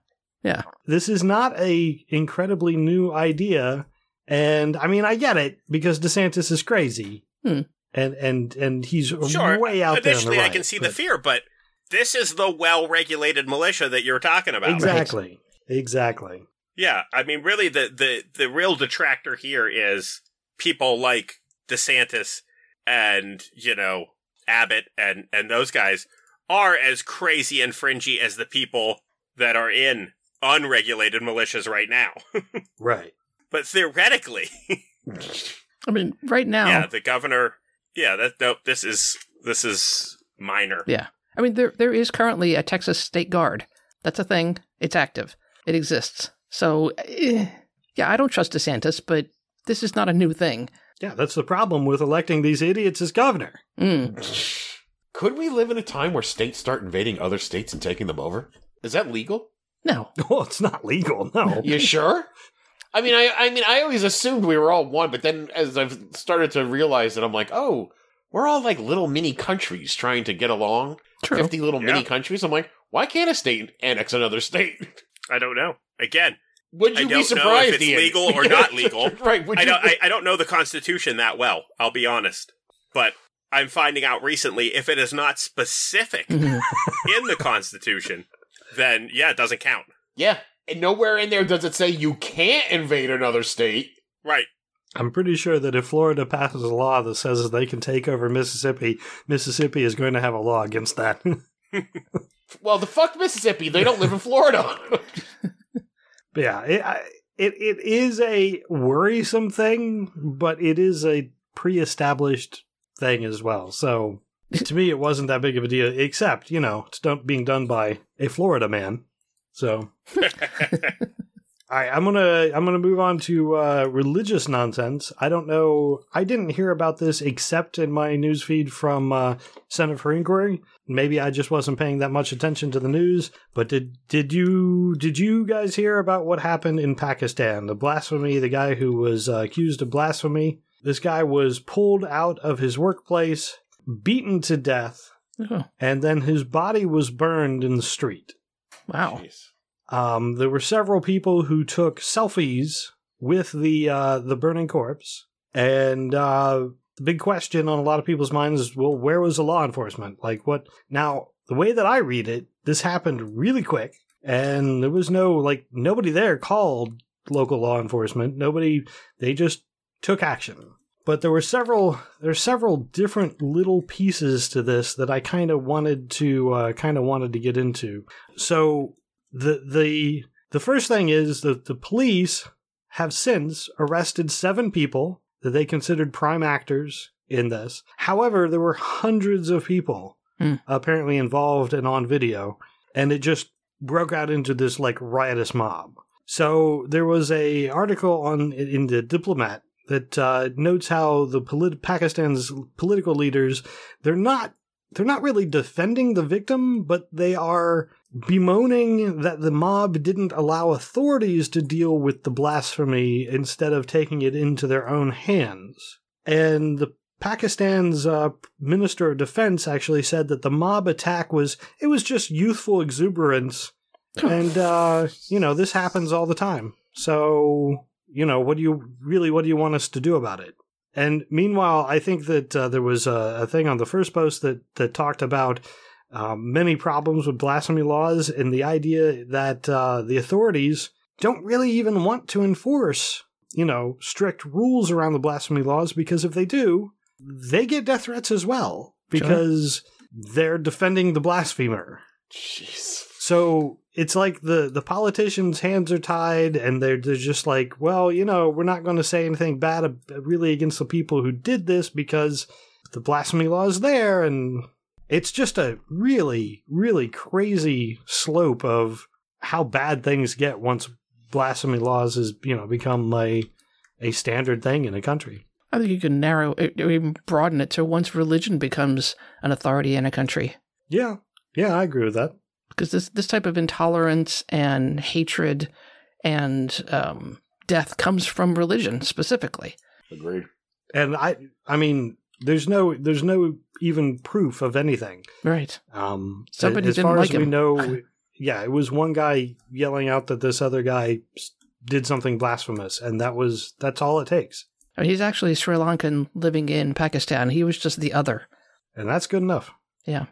Yeah. This is not a incredibly new idea, and I mean I get it because DeSantis is crazy, Hmm. And and and he's Sure. way out there. on the Initially, I can see the fear, but this is the well-regulated militia that you're talking about. Exactly, exactly. Yeah, I mean, really, the the the real detractor here is people like DeSantis and you know Abbott and and those guys are as crazy and fringy as the people that are in unregulated militias right now. [laughs] Right. but theoretically, [laughs] I mean, right now, yeah, the governor. Yeah, that nope. This is this is minor. Yeah. I mean, there there is currently a Texas State Guard. That's a thing. It's active. It exists. So, eh, yeah, I don't trust DeSantis, but this is not a new thing. Yeah, that's the problem with electing these idiots as governor. Mm. [sighs] Could we live in a time where states start invading other states and taking them over? Is that legal? No. [laughs] Well, it's not legal, no. You sure? [laughs] I mean, I, I mean, I always assumed we were all one, but then as I've started to realize that, I'm like, oh, we're all like little mini countries trying to get along. True. Fifty little Yeah. mini countries. I'm like, why can't a state annex another state? [laughs] I don't know. Again, Would I you don't know be if surprised? it's Ian? legal or not legal. [laughs] right? Would I you? don't. I, I don't know the Constitution that well. I'll be honest, but I'm finding out recently if it is not specific [laughs] in the Constitution, then yeah, it doesn't count. yeah, and nowhere in there does it say you can't invade another state. Right. I'm pretty sure that if Florida passes a law that says they can take over Mississippi, Mississippi is going to have a law against that. [laughs] Well, the fuck Mississippi. They don't live in Florida. [laughs] But yeah, it, I, it it is a worrisome thing, but it is a pre-established thing as well. So [laughs] to me, it wasn't that big of a deal. Except, you know, it's done, being done by a Florida man. So All right, I'm gonna I'm gonna move on to uh, religious nonsense. I don't know. I didn't hear about this except in my newsfeed from uh, Center for Inquiry. Maybe I just wasn't paying that much attention to the news. But did did you did you guys hear about what happened in Pakistan? The blasphemy. The guy who was uh, accused of blasphemy. This guy was pulled out of his workplace, beaten to death, Oh, and then his body was burned in the street. Wow. Jeez. Um, there were several people who took selfies with the uh, the burning corpse, and uh, the big question on a lot of people's minds is, well, where was the law enforcement? Like, what? Now, the way that I read it, this happened really quick, and there was no like nobody there called local law enforcement. Nobody. They just took action. But there were several there are several different little pieces to this that I kind of wanted to uh, kind of wanted to get into. So the the the first thing is that the police have since arrested seven people that they considered prime actors in this. However, there were hundreds of people Hmm. apparently involved and on video, and it just broke out into this like riotous mob. So there was a article on in the Diplomat that uh, notes how the polit- Pakistan's political leaders they're not they're not really defending the victim, but they are bemoaning that the mob didn't allow authorities to deal with the blasphemy instead of taking it into their own hands. And the Pakistan's uh, Minister of Defense actually said that the mob attack was it was just youthful exuberance, and uh, you know this happens all the time. So you know what do you really what do you want us to do about it? And meanwhile, I think that uh, there was a, a thing on the Firstpost that that talked about um, many problems with blasphemy laws and the idea that uh, the authorities don't really even want to enforce, you know, strict rules around the blasphemy laws because if they do, they get death threats as well because they're defending the blasphemer. Jeez. So it's like the the politicians' hands are tied, and they're they're just like, well, you know, we're not going to say anything bad really against the people who did this because the blasphemy law is there, and it's just a really really crazy slope of how bad things get once blasphemy laws has you know become a a standard thing in a country. I think you can narrow it, even broaden it to once religion becomes an authority in a country. Yeah, yeah, I agree with that. Because this, this type of intolerance and hatred and um, death comes from religion specifically. Agreed. And I, I mean, there's no, there's no even proof of anything. Right. Um, Somebody as didn't far like as we him. know, [laughs] yeah, it was one guy yelling out that this other guy did something blasphemous, and that was that's all it takes, I mean, he's actually Sri Lankan living in Pakistan. He was just the other. and that's good enough. Yeah.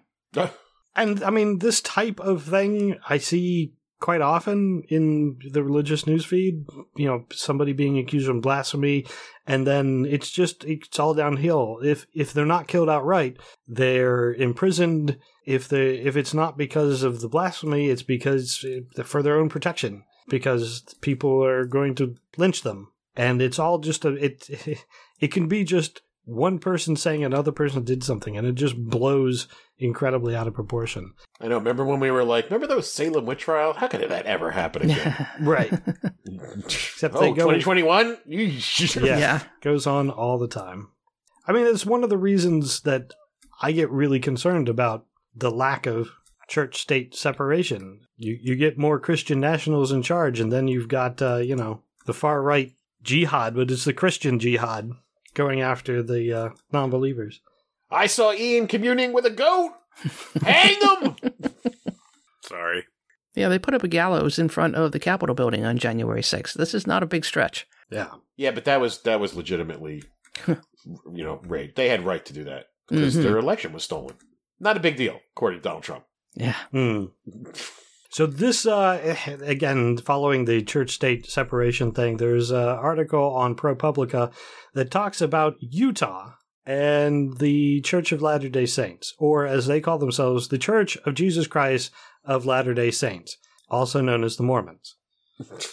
And I mean, this type of thing I see quite often in the religious newsfeed. You know, somebody being accused of blasphemy, and then it's just it's all downhill. If if they're not killed outright, they're imprisoned. If they if it's not because of the blasphemy, it's because uh, for their own protection, because people are going to lynch them, and it's all just a it. [laughs] It can be just one person saying another person did something, and it just blows incredibly out of proportion. I know. Remember when we were like, remember those Salem witch trial? How could that ever happen again? [laughs] Right. Except they oh, go- 2021? Yeah. Yeah. Goes on all the time. I mean, it's one of the reasons that I get really concerned about the lack of church state separation. You you get more Christian nationals in charge, and then you've got uh, you know the far right jihad, but it's the Christian jihad going after the uh, non believers. I saw Ian communing with a goat. Hang him! [laughs] Sorry. Yeah, they put up a gallows in front of the Capitol building on January 6th. This is not a big stretch. Yeah. yeah, but that was that was legitimately, you know, raid. They had right to do that because Mhm. their election was stolen. Not a big deal, according to Donald Trump. Yeah. Hmm. So this, uh, [laughs] again, following the church-state separation thing, there's an article on ProPublica that talks about Utah and the Church of Latter-day Saints, or as they call themselves, the Church of Jesus Christ of Latter-day Saints, also known as the Mormons.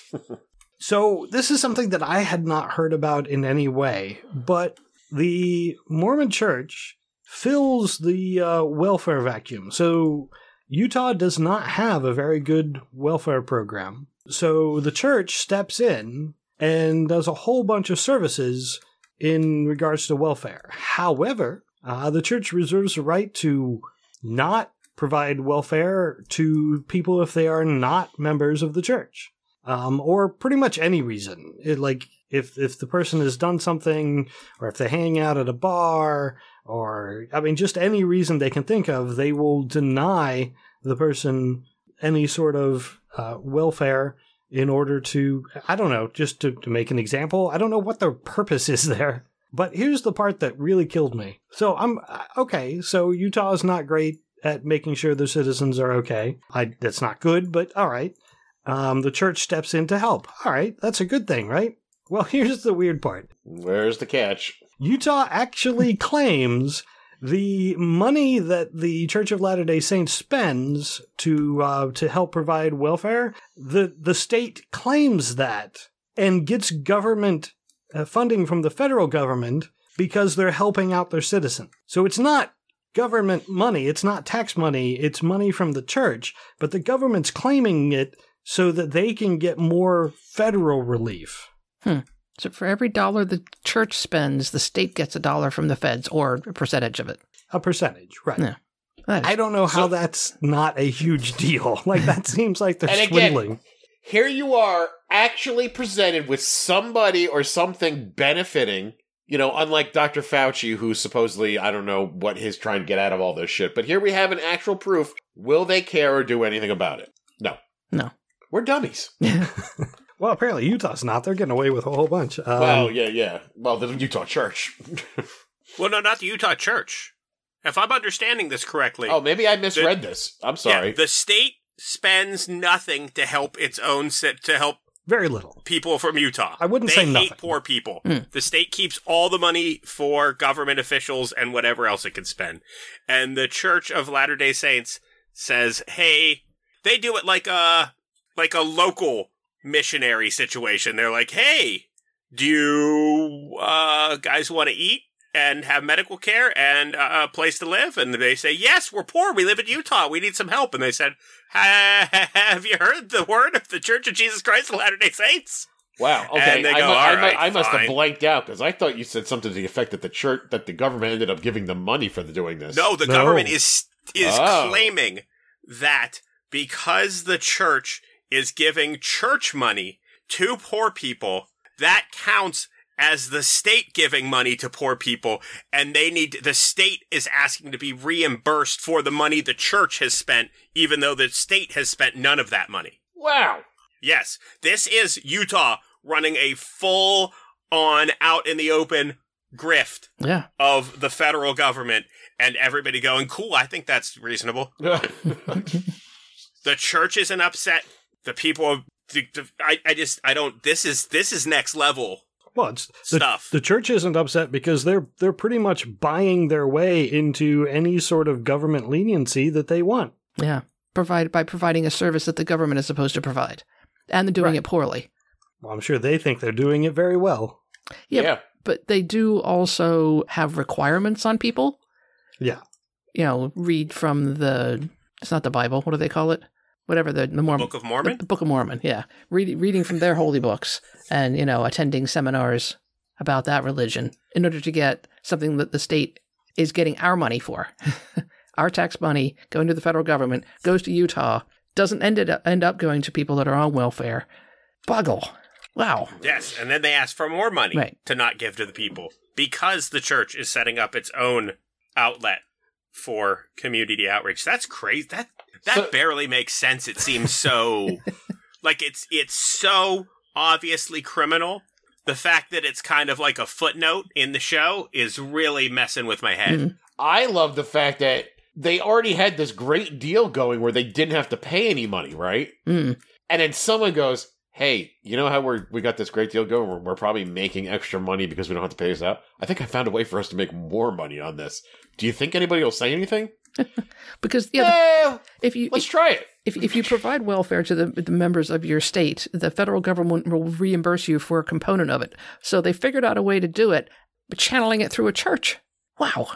[laughs] so this is something that I had not heard about in any way, but the Mormon Church fills the uh, welfare vacuum. So Utah does not have a very good welfare program. So the church steps in and does a whole bunch of services in regards to welfare. However, uh, the church reserves the right to not provide welfare to people if they are not members of the church, um, or pretty much any reason. It, like if if the person has done something, or if they hang out at a bar, or I mean, just any reason they can think of, they will deny the person any sort of uh, welfare in order to, I don't know, just to, to make an example. I don't know what the purpose is [laughs] there. But here's the part that really killed me. So I'm okay. So Utah is not great at making sure their citizens are okay. I that's not good, but all right. Um, the church steps in to help. All right, that's a good thing, right? Well, [laughs] here's the weird part. Where's the catch? Utah actually [laughs] claims the money that the Church of Latter Day Saints spends to uh, to help provide welfare. The the state claims that and gets government uh, funding from the federal government because they're helping out their citizens. So it's not government money, it's not tax money, it's money from the church, but the government's claiming it so that they can get more federal relief. Hmm. So for every dollar the church spends, the state gets a dollar from the feds or a percentage of it. A percentage, right. Yeah. That is- I don't know how So- that's not a huge deal. [laughs] Like that [laughs] seems like they're And again- swindling. Here you are actually presented with somebody or something benefiting, you know, unlike Dr. Fauci, who supposedly, I don't know what he's trying to get out of all this shit, but here we have an actual proof. Will they care or do anything about it? No. No. We're dummies. [laughs] Well, apparently Utah's not. They're getting away with a whole bunch. Um, well, yeah, yeah. Well, the Utah Church. [laughs] Well, no, not the Utah Church. If I'm understanding this correctly, oh, maybe I misread this. I'm sorry. yeah, the state spends nothing to help its own ci- to help very little. people from Utah. I wouldn't they say hate nothing. poor people. Hmm. The state keeps all the money for government officials and whatever else it can spend. And the Church of Latter Day Saints says, "Hey, they do it like a like a local missionary situation. They're like, "Hey, do you uh, guys want to eat?" And have medical care and uh, a place to live, and they say, "Yes, we're poor. We live in Utah. We need some help." And they said, [laughs] "Have you heard the word of the Church of Jesus Christ of Latter Day Saints?" Wow. Okay. And they I, go, mu- I, "All mu- right, I must fine." have blanked out because I thought you said something to the effect that the church, that the government ended up giving them money for the doing this. No, the No. government is is Oh. claiming that because the church is giving church money to poor people, that counts as the state giving money to poor people, and they need the state is asking to be reimbursed for the money the church has spent, even though the state has spent none of that money. Wow. Yes, this is Utah running a full on out in the open grift yeah. of the federal government and everybody going, cool, I think that's reasonable. [laughs] The church isn't upset. The people, the- the- I, I just, I don't, this is, this is next level Well, it's the, stuff. the church isn't upset because they're they're pretty much buying their way into any sort of government leniency that they want. Yeah. Provide by providing a service that the government is supposed to provide. And they're doing Right. it poorly. Well, I'm sure they think they're doing it very well. Yeah, yeah. But they do also have requirements on people. Yeah. You know, read from the it's not the Bible, what do they call it? Whatever the, the Mormon Book of Mormon? The, Book of Mormon, yeah. Read, reading from their holy books and, you know, attending seminars about that religion in order to get something that the state is getting our money for. [laughs] our tax money going to the federal government goes to Utah, doesn't end, it, end up going to people that are on welfare. Buggle. Wow. Yes, and then they ask for more money Right. to not give to the people because the church is setting up its own outlet for community outreach. That's crazy. That that So- barely makes sense. It seems so [laughs] like it's it's so obviously criminal. The fact that it's kind of like a footnote in the show is really messing with my head. Mhm. I love the fact that they already had this great deal going where they didn't have to pay any money, right? Mm. And then someone goes, "Hey, you know how we're we got this great deal going? We're, we're probably making extra money because we don't have to pay this out. I think I found a way for us to make more money on this. Do you think anybody will say anything? [laughs] Because, yeah, the- Eh, if you let's try it. If, if you provide welfare to the, the members of your state, the federal government will reimburse you for a component of it. So they figured out a way to do it, but channeling it through a church. Wow.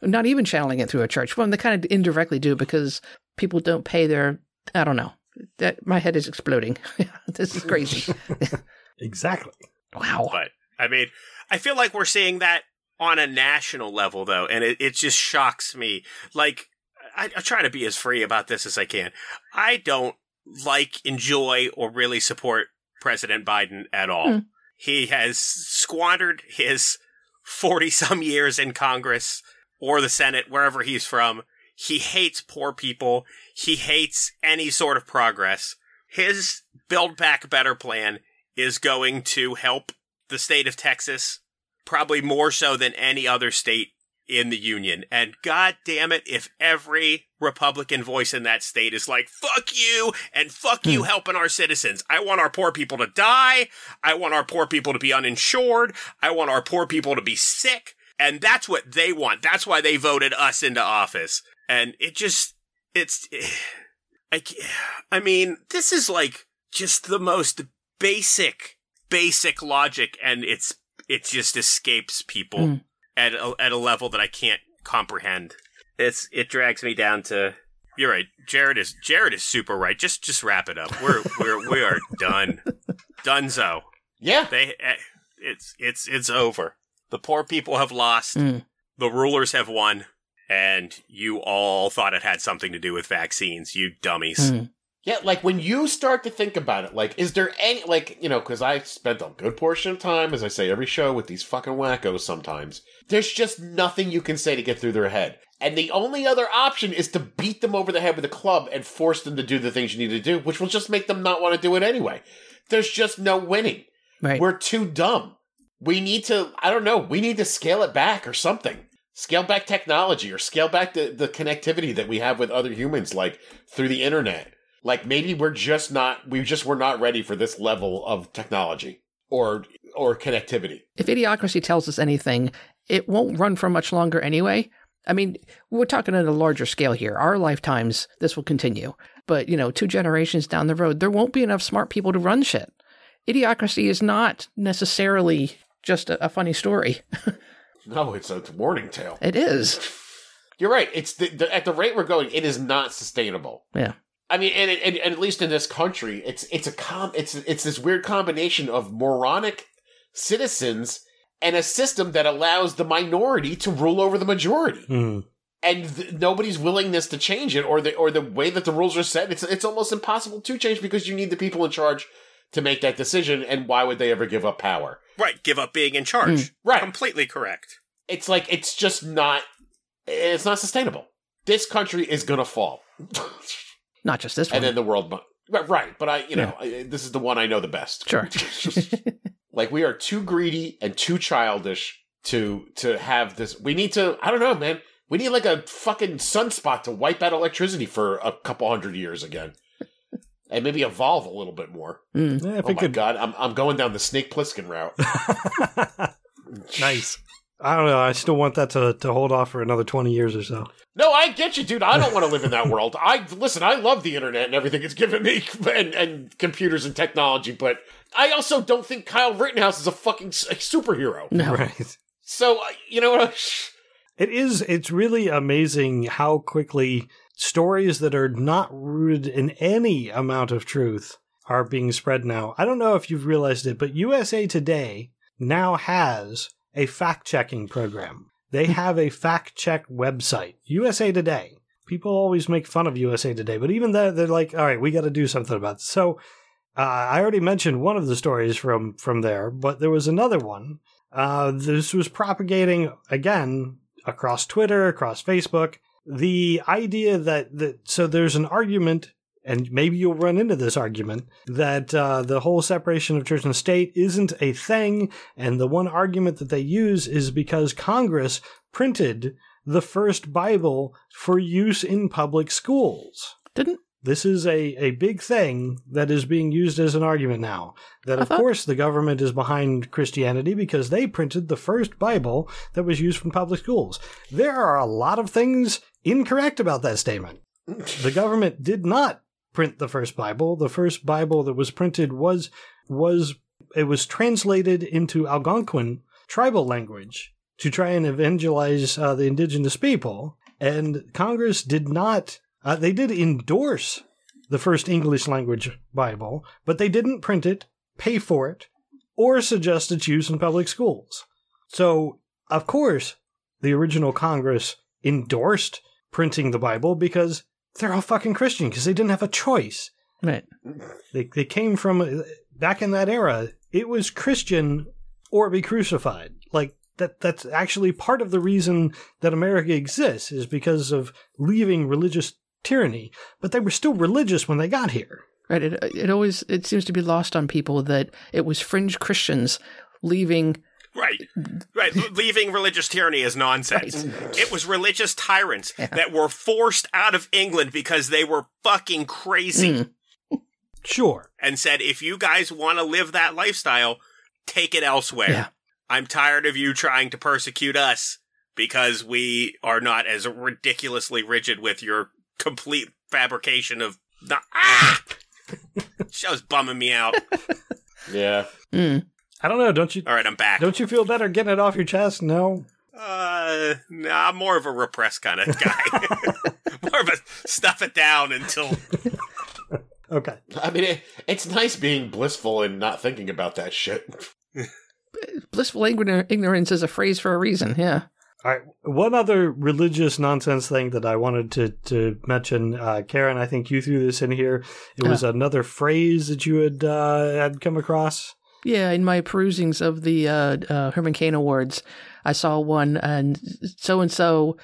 Not even channeling it through a church. Well, they kind of indirectly do because people don't pay their, I don't know. that my head is exploding. [laughs] this is crazy. [laughs] Exactly. wow. But I mean, I feel like we're seeing that on a national level, though, and it, it just shocks me. Like, I, I try to be as free about this as I can. I don't like, enjoy, or really support President Biden at all. Hmm. He has squandered his 40 some years in Congress or the Senate, wherever he's from. He hates poor people. He hates any sort of progress. His Build Back Better plan is going to help the state of Texas probably more so than any other state in the union. And god damn it, if every Republican voice in that state is like, fuck you, and fuck you hmm. helping our citizens. I want our poor people to die. I want our poor people to be uninsured. I want our poor people to be sick. And that's what they want. That's why they voted us into office. And it just, it's, [sighs] I, I mean, this is like just the most basic, basic logic, and it's, it just escapes people Mm. at a, at a level that I can't comprehend. It's, it drags me down to, you're right. Jared is, Jared is super right. Just, just wrap it up. We're, we're, we are done. [laughs] Dunzo. Yeah. They, eh, it's, it's, it's over. The poor people have lost. Mm. The rulers have won. And you all thought it had something to do with vaccines, you dummies. Mm. Yeah, like when you start to think about it, like, is there any, like, you know, because I spent a good portion of time, as I say every show, with these fucking wackos sometimes. There's just nothing you can say to get through their head. And the only other option is to beat them over the head with a club and force them to do the things you need to do, which will just make them not want to do it anyway. There's just no winning. Right. We're too dumb. We need to, I don't know, we need to scale it back or something. Scale back technology or scale back the, the connectivity that we have with other humans, like through the internet. Like maybe we're just not, we just were not ready for this level of technology or, or connectivity. if idiocracy tells us anything, it won't run for much longer anyway. I mean, we're talking at a larger scale here. Our lifetimes, this will continue. But, you know, two generations down the road, there won't be enough smart people to run shit. Idiocracy is not necessarily just a, a funny story. [laughs] No, it's a warning tale. It is. You're right. It's the, the, at the rate we're going, it is not sustainable. Yeah. I mean, and, and, and at least in this country, it's it's a com it's it's this weird combination of moronic citizens and a system that allows the minority to rule over the majority. Hmm. And th- nobody's willingness to change it, or the or the way that the rules are set. It's it's almost impossible to change because you need the people in charge to make that decision. And why would they ever give up power? Right, give up being in charge. Right. Completely correct. It's like it's just not. It's not sustainable. This country is gonna fall. [laughs] Not just this one. and then the world. mu- Right, right, but I, you know, I, this is the one I know the best. Sure. [laughs] like we are too greedy and too childish to to have this. We need to. I don't know, man. We need like a fucking sunspot to wipe out electricity for a couple hundred years again, and maybe evolve a little bit more. Mm. Yeah, oh my could. god, I'm I'm going down the Snake Plissken route. [laughs] [laughs] nice. I don't know. I still want that to, to hold off for another 20 years or so. No, I get you, dude. I don't want to live in that world. I listen. I love the internet and everything it's given me, [laughs] and, and computers and technology. But I also don't think Kyle Rittenhouse is a fucking s- a superhero. No. Right. So uh, you know what? It is. It's really amazing how quickly stories that are not rooted in any amount of truth are being spread now. I don't know if you've realized it, but USA Today now has a fact checking program. They have a fact check website, USA Today. People always make fun of USA Today, but even though they're like, all right, we got to do something about this. So uh, I already mentioned one of the stories from from there, but there was another one. Uh, this was propagating again across Twitter, across Facebook, the idea that that so there's an argument, and maybe you'll run into this argument that uh, the whole separation of church and state isn't a thing, and the one argument that they use is because Congress printed the first Bible for use in public schools. Didn't This is a, a big thing that is being used as an argument now. That, of thought- course, the government is behind Christianity because they printed the first Bible that was used from public schools. There are a lot of things incorrect about that statement. the government did not print the first Bible. The first Bible that was printed was was it was translated into Algonquin tribal language to try and evangelize uh, the indigenous people. And Congress did not. Uh, they did endorse the first English language Bible, but they didn't print it, pay for it, or suggest its use in public schools. So, of course, the original Congress endorsed printing the Bible because they're all fucking Christian because they didn't have a choice. Right. They, they came from uh, back in that era. It was Christian or be crucified. Like that. That's actually part of the reason that America exists is because of leaving religious tyranny. But they were still religious when they got here. Right. It, it always it seems to be lost on people that it was fringe Christians leaving. Right, right. Leaving religious tyranny is nonsense. It was religious tyrants that were forced out of England because they were fucking crazy Mm. [laughs] Sure. and said, if you guys want to live that lifestyle, take it elsewhere. Yeah. I'm tired of you trying to persecute us because we are not as ridiculously rigid with your complete fabrication of. the ah! [laughs] Show's bumming me out. Yeah. Mm. I don't know. Don't you? All right, I'm back. Don't you feel better getting it off your chest? No. Uh, nah, I'm more of a repressed kind of guy. [laughs] more of a stuff it down until. [laughs] Okay. I mean, it, it's nice being blissful and not thinking about that shit. Blissful ignorance is a phrase for a reason. Yeah. All right. One other religious nonsense thing that I wanted to to mention, uh, Karen. I think you threw this in here. It was another phrase that you had uh, had come across. Yeah, in my perusings of the uh, uh, Herman Cain Awards, I saw one, and so and so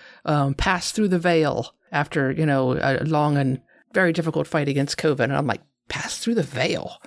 passed through the veil after you know a long and very difficult fight against COVID, and I'm like, pass through the veil.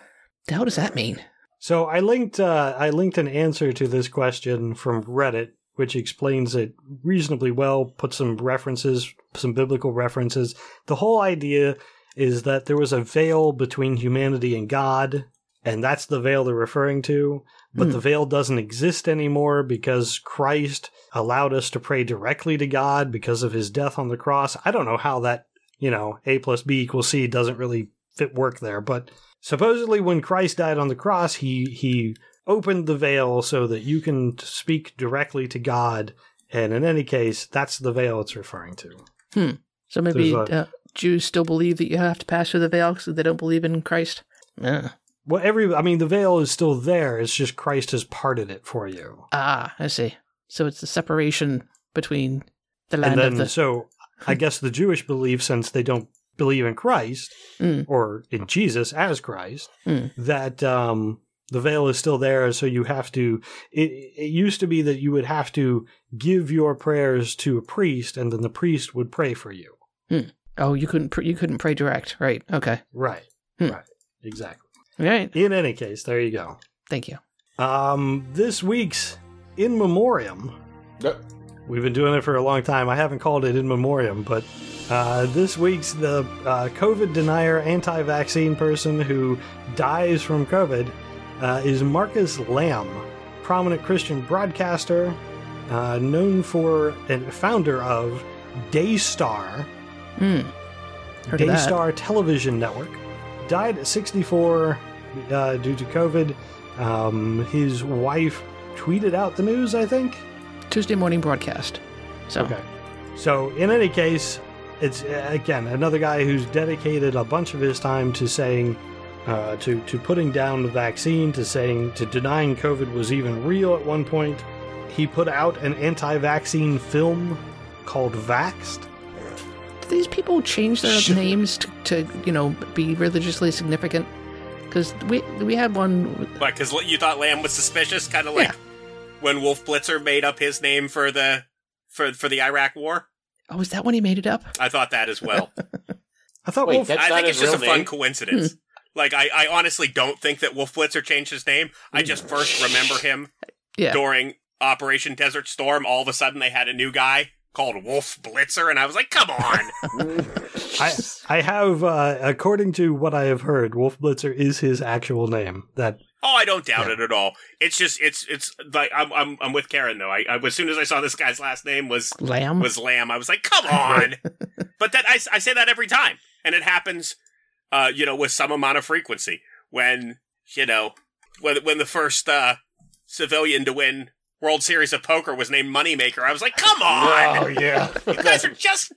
The hell does that mean? So I linked uh, I linked an answer to this question from Reddit, which explains it reasonably well. Put some references, some biblical references. The whole idea is that there was a veil between humanity and God, and that's the veil they're referring to. But Hmm. the veil doesn't exist anymore because Christ allowed us to pray directly to God because of his death on the cross. I don't know how that, you know, A plus B equals C doesn't really fit work there, but supposedly when Christ died on the cross, he he opened the veil so that you can speak directly to God. And in any case, that's the veil it's referring to. So maybe a- uh, Jews still believe that you have to pass through the veil because they don't believe in Christ. Yeah. Well, every I mean, the veil is still there. It's just Christ has parted it for you. Ah, I see. So it's the separation between the land And then, of the. so I guess the Jewish believe, since they don't believe in Christ Mm. or in Jesus as Christ, Mm. that um, the veil is still there. So you have to. It, it used to be that you would have to give your prayers to a priest, and then the priest would pray for you. Oh, you couldn't. Pr- you couldn't pray direct, right? Okay. Right. Hmm. Right. Exactly. All right. In any case, there you go. Thank you. Um, this week's in memoriam. No, We've been doing it for a long time. I haven't called it in memoriam, but uh, this week's the uh, COVID denier, anti-vaccine person who dies from COVID uh, is Marcus Lamb, prominent Christian broadcaster, uh, known for and founder of Daystar, Hmm. Heard of that. Daystar Television Network. Died at 64 uh, due to COVID. Um, his wife tweeted out the news, I think. Tuesday morning broadcast. So Okay. So, in any case, it's uh, again another guy who's dedicated a bunch of his time to saying, uh, to to putting down the vaccine, to saying to denying COVID was even real at one point. He put out an anti-vaccine film called Vaxxed. Do these people change their Sure. names to, to you know be religiously significant? Because we we had one. What, because you thought Lamb was suspicious? Kind of like Yeah. when Wolf Blitzer made up his name for the for for the Iraq War. Oh, is that when he made it up? I thought that as well. [laughs] I thought Wait, Wolf. That's I think it's his just a real fun name? coincidence. Hmm. Like I, I honestly don't think that Wolf Blitzer changed his name. I hmm. just first remember him Yeah. during Operation Desert Storm. All of a sudden, they had a new guy called Wolf Blitzer, and I was like, "Come on!" [laughs] I I have, uh, according to what I have heard, Wolf Blitzer is his actual name. That oh, I don't doubt Yeah. it at all. It's just, it's, it's like I'm, I'm, I'm with Karen though. I, I as soon as I saw this guy's last name was Lamb. was Lamb, I was like, "Come on!" [laughs] but that I, I say that every time, and it happens, uh, you know, with some amount of frequency when you know when when the first uh, civilian to win World Series of Poker was named Moneymaker. I was like, "Come on!" Oh yeah. [laughs] You guys are just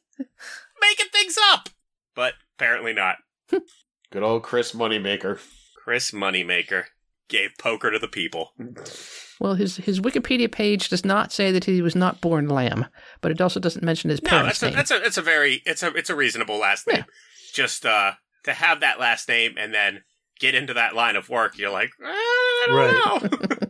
making things up. But apparently not. Good old Chris Moneymaker. Chris Moneymaker gave poker to the people. Well, his his Wikipedia page does not say that he was not born lamb, but it also doesn't mention his No, parents' that's a, name. that's a it's a very it's a it's a reasonable last name. Yeah. Just uh to have that last name and then get into that line of work, you're like, "Uh, I don't know. [laughs]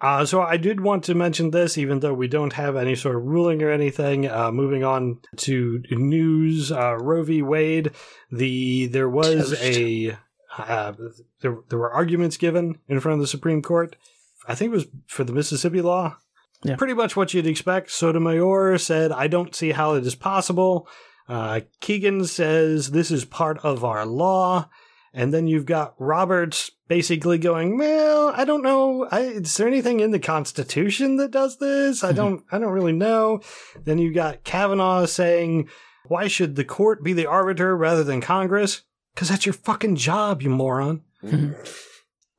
Uh, so I did want to mention this, even though we don't have any sort of ruling or anything. Uh, moving on to news, uh, Roe v. Wade. The there was a uh, there there were arguments given in front of the Supreme Court. I think it was for the Mississippi law. Yeah. Pretty much what you'd expect. Sotomayor said, "I don't see how it is possible." Uh, Kagan says, "This is part of our law." And then you've got Roberts basically going, "Well, I don't know. I, is there anything in the Constitution that does this? I don't. I don't really know." Then you've got Kavanaugh saying, "Why should the court be the arbiter rather than Congress? Because that's your fucking job, you moron." [laughs]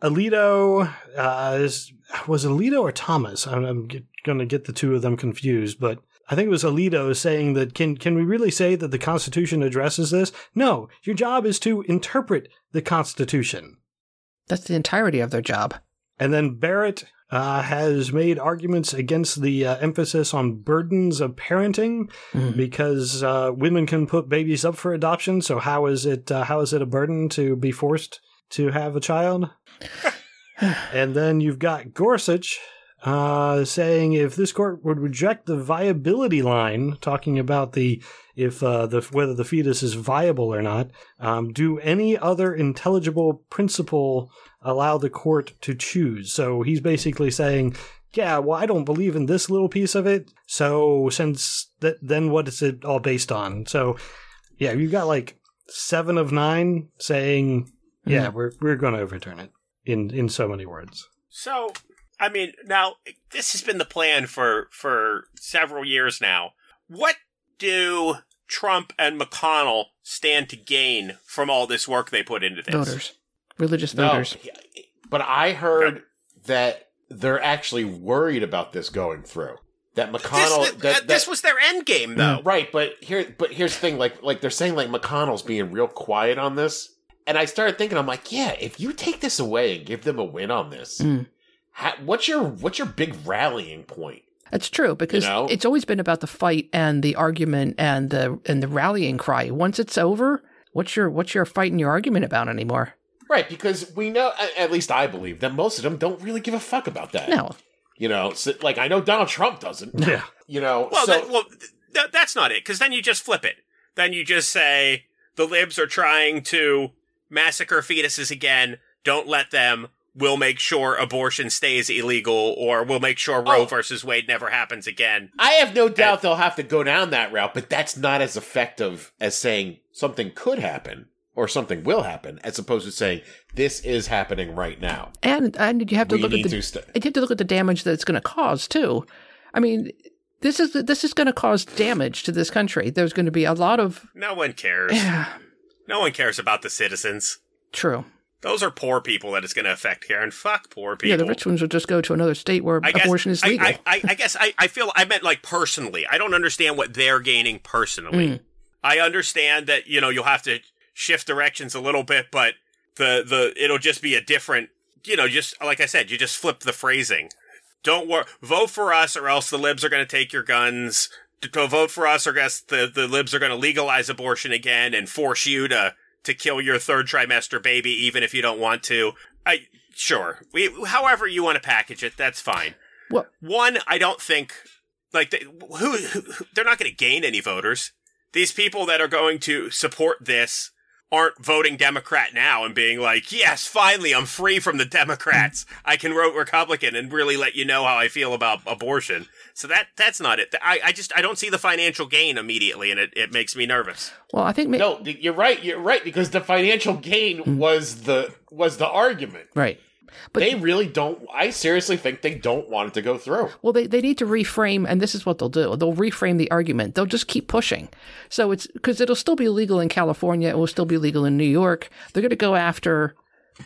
Alito uh, is, was Alito or Thomas? I'm, I'm going to get the two of them confused, but I think it was Alito saying that can can we really say that the Constitution addresses this? No, your job is to interpret the Constitution. That's the entirety of their job. And then Barrett uh, has made arguments against the uh, emphasis on burdens of parenting Mhm. because uh, women can put babies up for adoption. So how is it uh, how is it a burden to be forced to have a child? [sighs] and then you've got Gorsuch uh, saying if this court would reject the viability line, talking about the if uh, the whether the fetus is viable or not, um, do any other intelligible principle allow the court to choose? So he's basically saying, yeah, well, I don't believe in this little piece of it. So since that, then what is it all based on? So yeah, you've got like seven of nine saying, yeah, we're we're going to overturn it in in so many words. So, I mean, now this has been the plan for for several years now. What do Trump and McConnell stand to gain from all this work they put into this? Voters, religious voters. No, voters. but I heard that they're actually worried about this going through. That McConnell. th- that, uh, this was their end game, though. Right, but here, but here's the thing. Like, like they're saying, like McConnell's being real quiet on this, and I started thinking, I'm like, yeah, if you take this away and give them a win on this, Mm. Ha- what's your what's your big rallying point? That's true because You know? it's always been about the fight and the argument and the and the rallying cry. Once it's over, what's your what's your fight and your argument about anymore? Right, because we know, at least I believe, that most of them don't really give a fuck about that. No, You know, so, like I know Donald Trump doesn't. Yeah. You know, Well, so that, well, th- that's not it. Because then you just flip it. Then you just say the libs are trying to massacre fetuses again. Don't let them. We'll make sure abortion stays illegal, or we'll make sure Roe Oh. versus Wade never happens again. I have no doubt they'll have to go down that route, but that's not as effective as saying something could happen or something will happen, as opposed to saying this is happening right now. and and you have to we look at the to. St- you have to look at the damage that it's going to cause too. I mean, this is this is going to cause damage to this country. There's going to be a lot of No one cares. yeah, [sighs] No one cares about the citizens. true. Those are poor people that it's going to affect here, and fuck poor people. Yeah, the rich ones will just go to another state where guess, abortion is legal. I, I, I guess I, I feel I meant like personally. I don't understand what they're gaining personally. Mm. I understand that you know you'll have to shift directions a little bit, but the the it'll just be a different. You know, just like I said, you just flip the phrasing. Don't worry, vote for us, or else the libs are going to take your guns. To vote for us, or guess the the libs are going to legalize abortion again and force you to to kill your third trimester baby, even if you don't want to. I sure, we, however you want to package it, that's fine. Well- one, I don't think like they, who, who they're not going to gain any voters. These people that are going to support this aren't voting Democrat now and being like, "Yes, finally, I'm free from the Democrats. I can vote Republican and really let you know how I feel about abortion." So that that's not it. I, I just I don't see the financial gain immediately, and it, it makes me nervous. well, I think ma- no, you're right. You're right because the financial gain mm. was the was the argument. right. But they really don't. I seriously think they don't want it to go through. Well, they, they need to reframe, and this is what they'll do. They'll reframe the argument. They'll just keep pushing. So it's because it'll still be legal in California. It will still be legal in New York. They're going to go after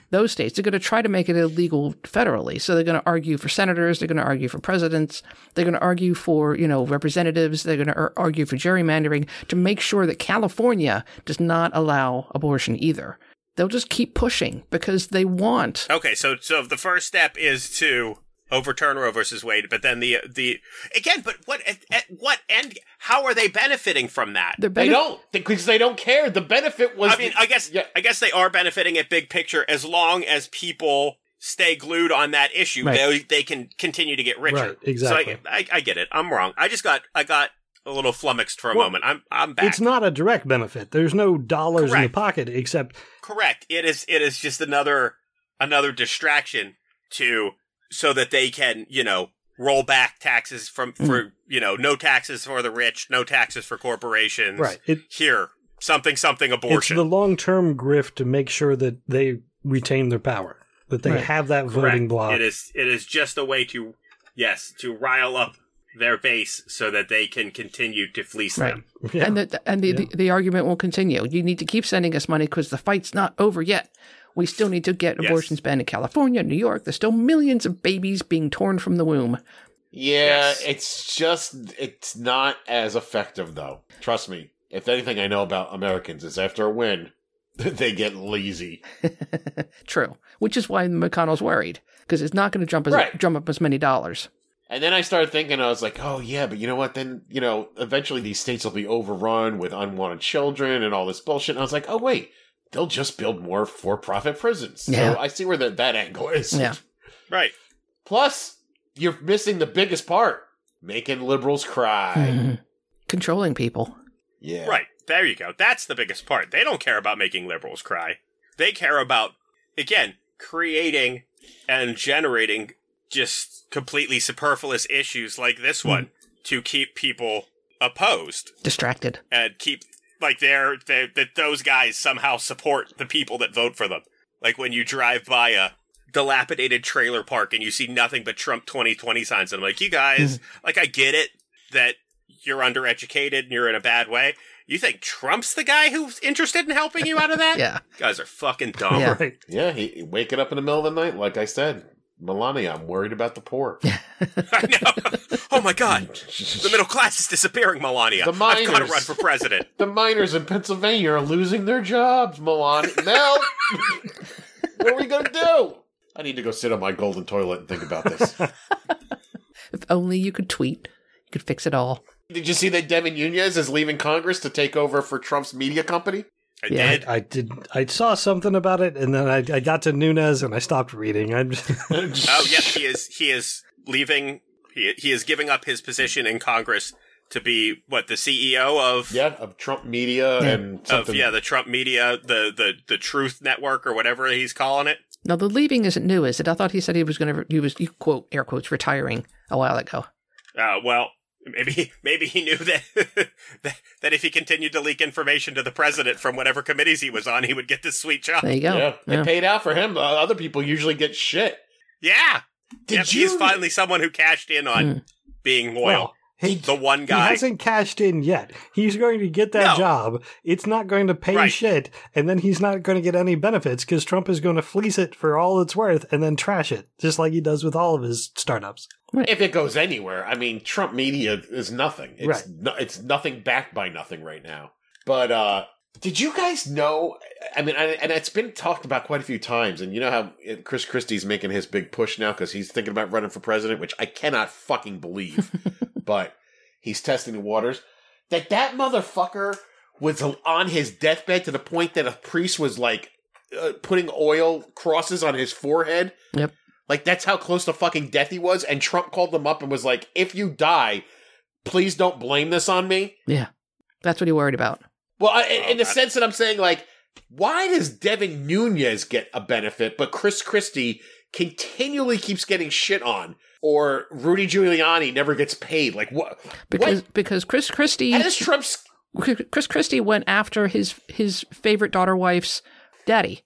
those states. They're going to try to make it illegal federally. So they're going to argue for senators. They're going to argue for presidents. They're going to argue for, you know, representatives. They're going to ar- argue for gerrymandering to make sure that California does not allow abortion either. They'll just keep pushing because they want. Okay, so so the first step is to overturn Roe versus Wade, but then the the again, but what at, at what end? How are they benefiting from that? They're They don't because they don't care. The benefit was. I mean, the- I guess Yeah. I guess they are benefiting at big picture as long as people stay glued on that issue. Right. They they can continue to get richer. Right, exactly. So I, I, I get it. I'm wrong. I just got I got a little flummoxed for a Well, moment. I'm I'm back. It's not a direct benefit. There's no dollars in the pocket except Correct. It is it is just another another distraction to so that they can, you know, roll back taxes from Hmm. for, you know, no taxes for the rich, no taxes for corporations. right. It, Here, something something abortion. it's abortion. the long term grift to make sure that they retain their power, that they Right. have that Correct. voting block. It is it is just a way to yes, to rile up their base so that they can continue to fleece Right. them. Yeah. And the and the, Yeah. the, the argument will continue. You need to keep sending us money because the fight's not over yet. We still need to get Yes. abortions banned in California, New York. There's still millions of babies being torn from the womb. yeah, Yes. it's just it's not as effective though. Trust me. If anything, I know about Americans is after a win, [laughs] they get lazy. [laughs] True, which is why McConnell's worried because it's not going to jump as Right. jump up as many dollars. And then I started thinking, I was like, oh yeah, but you know what? Then you know, eventually these states will be overrun with unwanted children and all this bullshit. And I was like, oh wait, they'll just build more for-profit prisons. Yeah. So I see where the, that angle is. Yeah. Right. Plus, you're missing the biggest part: making liberals cry. Mhm. [laughs] Controlling people. Yeah. Right. There you go. That's the biggest part. They don't care about making liberals cry. They care about, again, creating and generating just completely superfluous issues like this hmm. one to keep people opposed Distracted. and keep, like, they're, they're that those guys somehow support the people that vote for them. Like when you drive by a dilapidated trailer park and you see nothing but Trump 2020 signs, and I'm like, you guys, hmm. like, I get it that you're undereducated and you're in a bad way. You think Trump's the guy who's interested in helping you out of that? [laughs] Yeah. You guys are fucking dumb. Yeah. Right. Yeah. He, he waking up in the middle of the night, like I said, Melania, I'm worried about the poor. [laughs] I know. Oh my god. The middle class is disappearing, Melania. The I've got to miners. run for president. [laughs] The miners in Pennsylvania are losing their jobs, Melania. Mel, what are we gonna do? I need to go sit on my golden toilet and think about this. [laughs] If only you could tweet, you could fix it all. Did you see that Devin Nunes is leaving Congress to take over for Trump's media company? I Yeah. did. I did. I saw something about it, and then I, I got to Nunes, and I stopped reading. I'm just, [laughs] Oh, yes, he is. He is leaving. He, he is giving up his position in Congress to be what the CEO of Yeah, of Trump Media Yeah. and of yeah the Trump media, the the the Truth Network or whatever he's calling it. Now the leaving isn't new, is it? I thought he said he was going to. He was you quote air quotes retiring a while ago. Uh, well, maybe maybe he knew that, [laughs] that that if he continued to leak information to the president from whatever committees he was on, he would get this sweet job. There you go. yeah, Yeah. it paid out for him. Uh, other people usually get shit. Yeah, Did Yep, you? he's finally someone who cashed in on Mm. being loyal. well, he, the one guy. he hasn't cashed in yet. He's going to get that No. job. It's not going to pay Right. shit, and then he's not going to get any benefits because Trump is going to fleece it for all it's worth and then trash it, just like he does with all of his startups. if it goes anywhere, I mean, Trump Media is nothing. It's Right. no, it's nothing backed by nothing right now. But uh did you guys know? I mean, I, and it's been talked about quite a few times. And you know how Chris Christie's making his big push now because he's thinking about running for president, which I cannot fucking believe. [laughs] but he's testing the waters. That that motherfucker was on his deathbed to the point that a priest was like uh, putting oil crosses on his forehead. Yep. Like that's how close to fucking death he was. And Trump called them up and was like, "If you die, please don't blame this on me." Yeah, that's what he worried about. Well, I, in- Oh, in the that- sense that I'm saying, like, why does Devin Nunes get a benefit, but Chris Christie continually keeps getting shit on, or Rudy Giuliani never gets paid? Like, what? Because what? because Chris Christie How does Trump's? Chris Christie went after his his favorite daughter wife's daddy,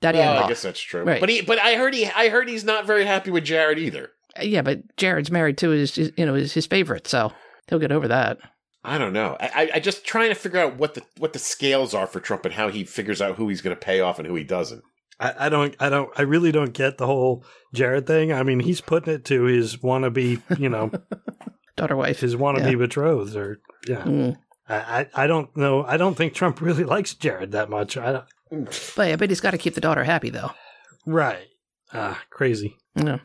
daddy Well. I guess that's true. Right. But he, but I heard he, I heard he's not very happy with Jared either. Yeah, but Jared's married to his, his you know his, his favorite, so he'll get over that. I don't know. I, I, I just trying to figure out what the what the scales are for Trump and how he figures out who he's going to pay off and who he doesn't. I, I don't, I don't, I really don't get the whole Jared thing. I mean, he's putting it to his wannabe, you know, [laughs] Daughter wife. his wannabe Yeah. betrothed, or yeah. Mm. I, I, I don't know. I don't think Trump really [laughs] likes Jared that much. I don't, But I bet he's got to keep the daughter happy though. right. Ah, crazy. Yeah.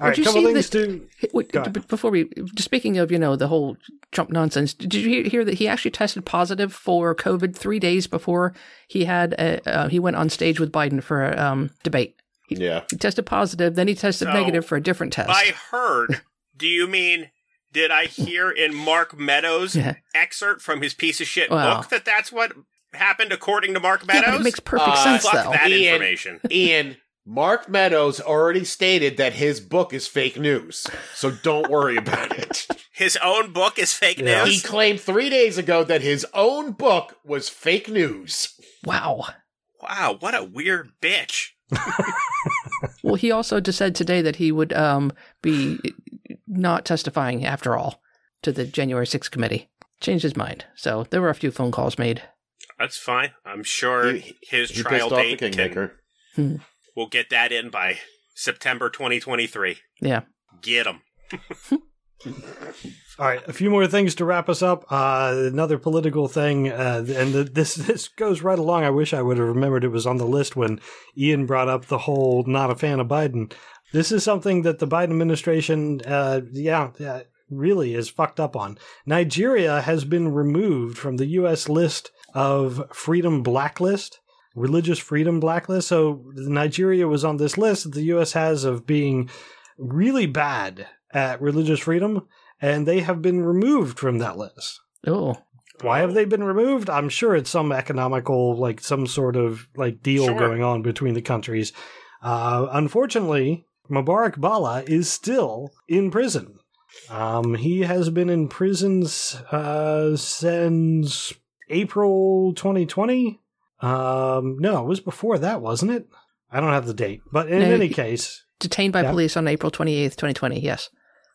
All right, you couple see things that- to. Wait, Go ahead. before we, just speaking of, you know, the whole Trump nonsense, did you hear- hear that he actually tested positive for COVID three days before he had a, uh, he went on stage with Biden for a um, debate? Yeah. He tested positive, then he tested So, negative for a different test. I heard. [laughs] Do you mean? Did I hear in Mark Meadows' Yeah. excerpt from his piece of shit Wow. book that that's what happened according to Mark yeah, Meadows? but it makes perfect Uh, sense Fuck though. that Ian- information. Ian, Mark Meadows already stated that his book is fake news, so don't worry about it. [laughs] His own book is fake Yeah. He claimed three days ago that his own book was fake news. Wow. Wow, what a weird bitch. [laughs] Well, he also just said today that he would um, be not testifying after all to the January 6th committee. Changed his mind. So there were a few phone calls made. That's fine. I'm sure He- his He trial pissed off the date can, kingmaker. We'll get that in by September 2023. Yeah. Get them. [laughs] All right, a few more things to wrap us up. Uh, another political thing, uh, and the, this [laughs] this goes right along. I wish I would have remembered it was on the list when Ian brought up the whole not a fan of Biden. This is something that the Biden administration, uh, yeah, yeah, really is fucked up on. Nigeria has been removed from the U.S. list of freedom blacklist, religious freedom blacklist. So Nigeria was on this list that the U.S. has of being really bad at religious freedom and they have been removed from that list. Oh. Why have they been removed? I'm sure it's some economical, like some sort of like deal Sure. going on between the countries. Uh, unfortunately, Mubarak Bala is still in prison. Um, he has been in prison uh, since April 2020. Um, no, it was before that, wasn't it? I don't have the date, but in No, any case, Detained by police on April 28th, 2020. Yes.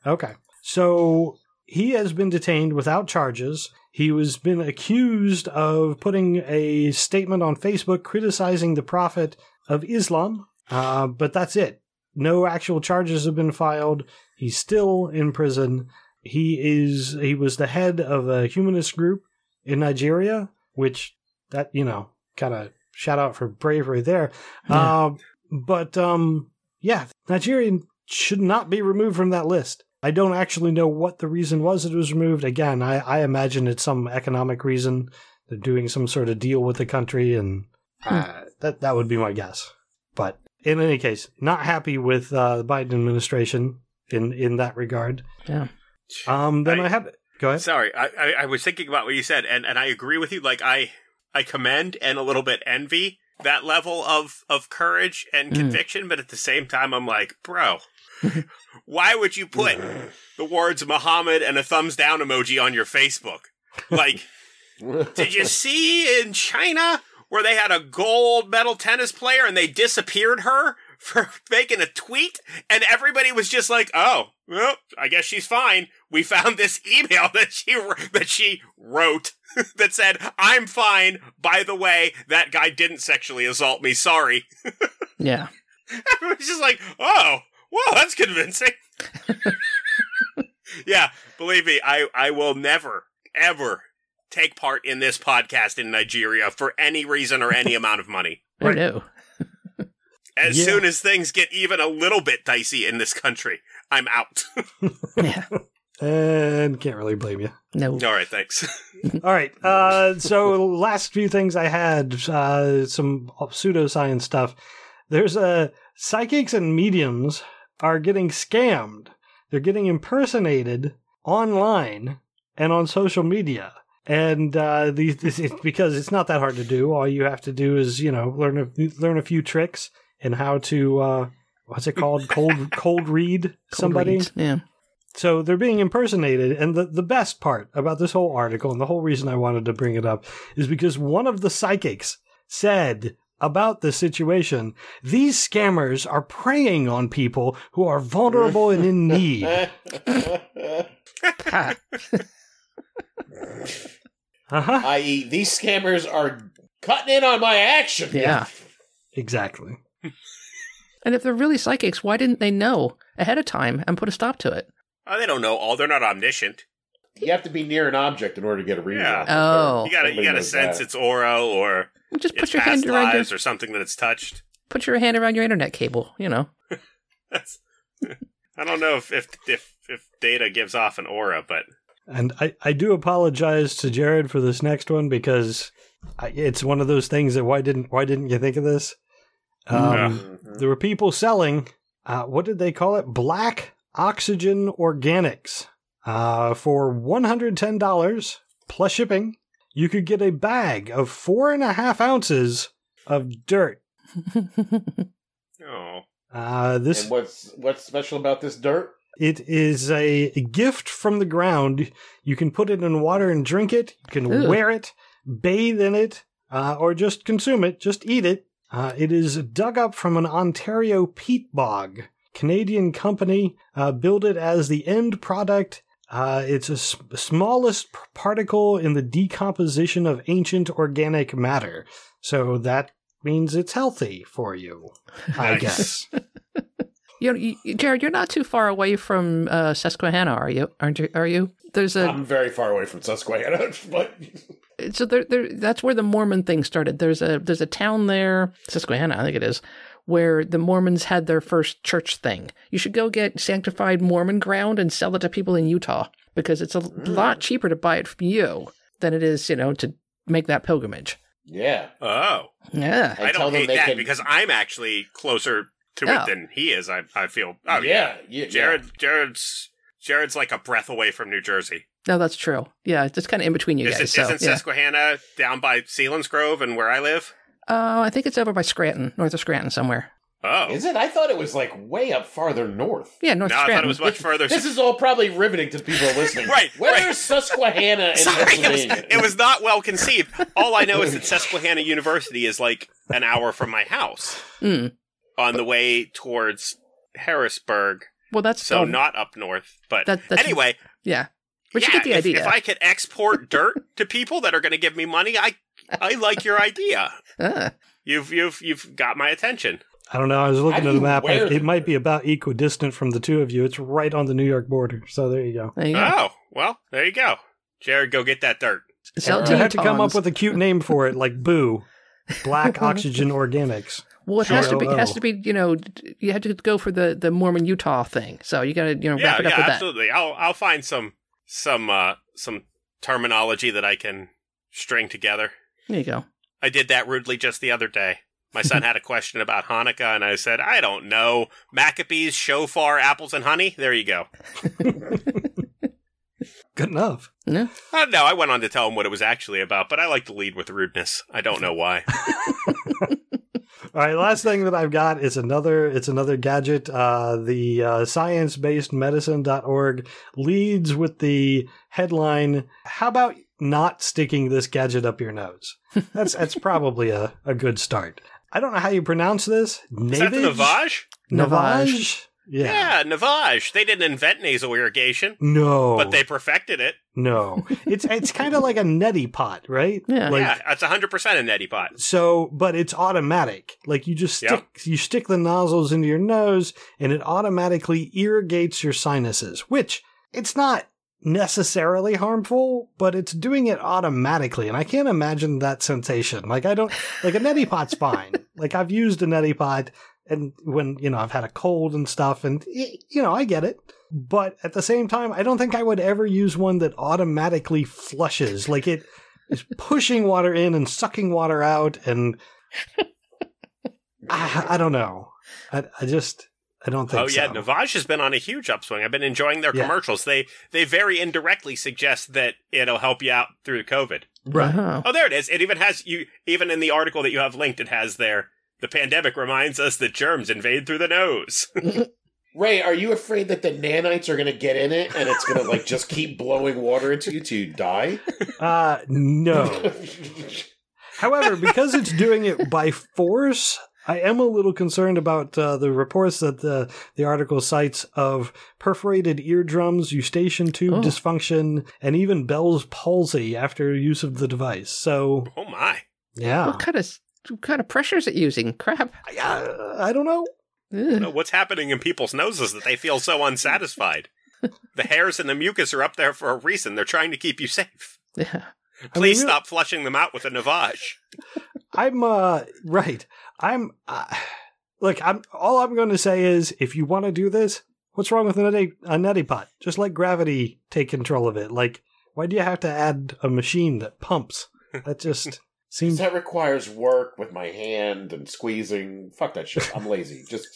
Okay. So he has been detained without charges. He was been accused of putting a statement on Facebook criticizing the Prophet of Islam, uh, but that's it. No actual charges have been filed. He's still in prison. He is he was the head of a humanist group in Nigeria, which that you know kind of shout out for bravery there. Yeah. Um, but um, yeah, Nigerian should not be removed from that list. I don't actually know what the reason was it was removed. Again, I, I imagine it's some economic reason. They're doing some sort of deal with the country, and uh, that that would be my guess. But in any case, not happy with uh, the Biden administration in in that regard. Yeah. Um, then I, I- have go ahead. Sorry, I, I, I was thinking about what you said, and, and I agree with you. Like I I commend and a little bit envy that level of, of courage and Mm. conviction, but at the same time, I'm like, bro, [laughs] why would you put the words Muhammad and a thumbs down emoji on your Facebook? Like, [laughs] did you see in China where they had a gold medal tennis player and they disappeared her for [laughs] making a tweet? And everybody was just like, oh, well, I guess she's fine. We found this [laughs] email that she, that she wrote [laughs] that said, I'm fine. By the way, that guy didn't sexually assault me. Sorry. Yeah. Everyone's just like, oh, well, that's convincing. yeah, believe me, I, I will never, ever take part in this podcast in Nigeria for any reason or any amount of money. Right. no. As Yeah. soon as things get even a little bit dicey in this country, I'm out. [laughs] Yeah. And can't really blame you. No. All right, thanks. [laughs] All right. Uh, so last few things I had uh, some pseudoscience stuff. There's uh, psychics and mediums are getting scammed. They're getting impersonated online and on social media. And uh, these, this, it's because it's not that hard to do. All you have to do is you know learn a, learn a few tricks and how to uh, what's it called cold [laughs] cold read Cold somebody. reads. Yeah. So they're being impersonated. And the, the best part about this whole article, and the whole reason I wanted to bring it up, is because one of the psychics said about the situation these scammers are preying on people who are vulnerable and in need. Ha. [laughs] Uh-huh. I.e., these scammers are cutting in on my action. Yeah. Exactly. And if they're really psychics, why didn't they know ahead of time and put a stop to it? Oh, they don't know all. They're not omniscient. You have to be near an object in order to get a reading. Yeah. Oh. You gotta you gotta sense that. its aura or Just put its your hand past around your or something that it's touched. put your hand around your internet cable. You know. [laughs] That's. I don't know if, if if if data gives off an aura, but And I, I do apologize to Jared for this next one because I, it's one of those things that why didn't why didn't you think of this? Um, Yeah. Mhm. There were people selling uh, what did they call it? Black oxygen organics uh, for one hundred ten dollars plus shipping. You could get a bag of four and a half ounces of dirt. [laughs] oh, Uh, this And what's what's special about this dirt? It is a gift from the ground. You can put it in water and drink it. You can Ew. wear it, bathe in it, uh, or just consume it. Just eat it. Uh, it is dug up from an Ontario peat bog. Canadian company uh, built it as the end product. Uh, it's a s- smallest particle in the decomposition of ancient organic matter. So that means it's healthy for you, I guess. [laughs] You, know, you, Jared, you're not too far away from uh, Susquehanna, are you? Aren't you? Are you? There's a I'm very far away from Susquehanna, [laughs] but [laughs] so there, there. That's where the Mormon thing started. There's a there's a town there, Susquehanna, I think it is, where the Mormons had their first church thing. You should go get sanctified Mormon ground and sell it to people in Utah because it's a lot cheaper to buy it from you than it is, you know, to make that pilgrimage. yeah. oh, Yeah. And I don't them hate that can- because I'm actually closer to Oh. it than he is. I I feel. Oh yeah, yeah, Jared Jared's Jared's like a breath away from New Jersey. No, that's true. Yeah, it's kind of in between you Is guys. it, so, isn't yeah. Susquehanna down by Selinsgrove and where I live? Uh, I think it's over by Scranton, north of Scranton somewhere. Oh, Is it? I thought it was like way up farther north. Yeah, north no, of I thought it was much further. This is all probably riveting to people listening. [laughs] Right, Where's right. Susquehanna in [laughs] Sorry, it was, it was not well conceived. All I know is that [laughs] Susquehanna University is like an hour from my house Mm. On the way towards Harrisburg. Well, that's So oh, not up north, but That- that's- anyway. Yeah, but you get the if, idea. If I could export dirt [laughs] to people that are going to give me money, I I like your idea. Ah. You've you've you've got my attention. I don't know. I was looking at the map. wear It, the might be about equidistant from the two of you. It's right on the New York border. So there you go. there you go. Oh well, there you go, Jared. Go get that dirt. Sell it I I to had to come up with a cute name for it, like Boo, Black [laughs] Oxygen Organics. Well, it has to be. It has to be. You know, you have to go for the the Mormon Utah thing. So you got to you know Yeah, wrap it up yeah, with that. absolutely. I'll I'll find some some uh some terminology that I can string together. There you go. I did that rudely just the other day. My son [laughs] had a question about Hanukkah, and I said, I don't know. Maccabees, shofar, apples, and honey? There you go. [laughs] Good enough. Yeah. Uh, no, I went on to tell him what it was actually about, but I like to lead with rudeness. I don't know why. [laughs] All right, last thing that I've got is another. It's another gadget. Uh, the uh, science-based-medicine.org leads with the headline: "How about not sticking this gadget up your nose?" That's that's [laughs] probably a, a good start. I don't know how you pronounce this. Is that the Navage? Navage? Yeah. Yeah, Navage. They didn't invent nasal irrigation, No. but they perfected it. No. It's it's kind of like a neti pot, right? Yeah. Like, yeah, that's 100% a neti pot. So, but it's automatic. Like you just stick Yep. you stick the nozzles into your nose and it automatically irrigates your sinuses, which it's not necessarily harmful, but it's doing it automatically. And I can't imagine that sensation. Like I don't like a neti pot's fine. [laughs] Like I've used a neti pot and when, you know, I've had a cold and stuff and you know, I get it. But at the same time, I don't think I would ever use one that automatically flushes. Like it is [laughs] pushing water in and sucking water out and I, I don't know. I, I just I don't think Oh yeah, so. Navage has been on a huge upswing. I've been enjoying their Yeah. commercials. They they very indirectly suggest that it'll help you out through COVID. right. Uh-huh. Oh, there it is. It even has you. Even in the article that you have linked, it has there. The pandemic reminds us that germs invade through the nose. [laughs] Ray, are you afraid that the nanites are going to get in it and it's going to like just keep blowing water into you to die? [laughs] Uh no. [laughs] However, because it's doing it by force, I am a little concerned about uh, the reports that the the article cites of perforated eardrums, eustachian tube Oh. dysfunction, and even Bell's palsy after use of the device. So, oh my! yeah. What kind of What kind of pressure is it using? Crap. I, uh, I don't know. Ugh. What's happening in people's noses that they feel so unsatisfied? [laughs] the hairs and the mucus are up there for a reason. They're trying to keep you safe. Yeah. Please really- stop flushing them out with a Navage. I'm uh right. I'm uh, look. I'm all I'm going to say is if you want to do this, what's wrong with a neti, a neti pot? Just let gravity take control of it. Like, why do you have to add a machine that pumps? That just [laughs] seems. That requires work with my hand and squeezing. Fuck that shit. I'm lazy. [laughs] Just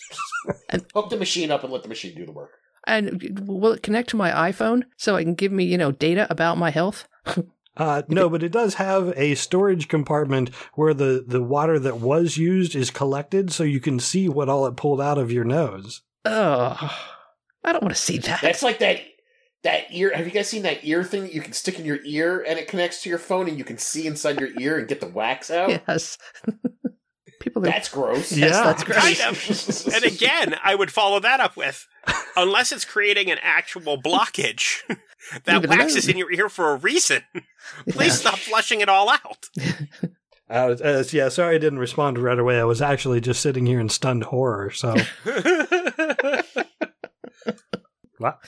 And- hook the machine up and let the machine do the work. And will it connect to my iPhone so I can give me, you know, data about my health? [laughs] Uh, no, but it does have a storage compartment where the the water that was used is collected, so you can see what all it pulled out of your nose. Oh, I don't want to see that. That's like that that ear. Have you guys seen that ear thing that you can stick in your ear and it connects to your phone and you can see inside your ear and get the wax out? yes. [laughs] People are. That's gross. Yes, Yeah. that's great. Kind of. And again, I would follow that up with, unless it's creating an actual blockage, [laughs] that Leave it wax is in your ear for a reason. [laughs] Please Yeah. stop flushing it all out. I was, uh, yeah, sorry I didn't respond right away. I was actually just sitting here in stunned horror. So, what?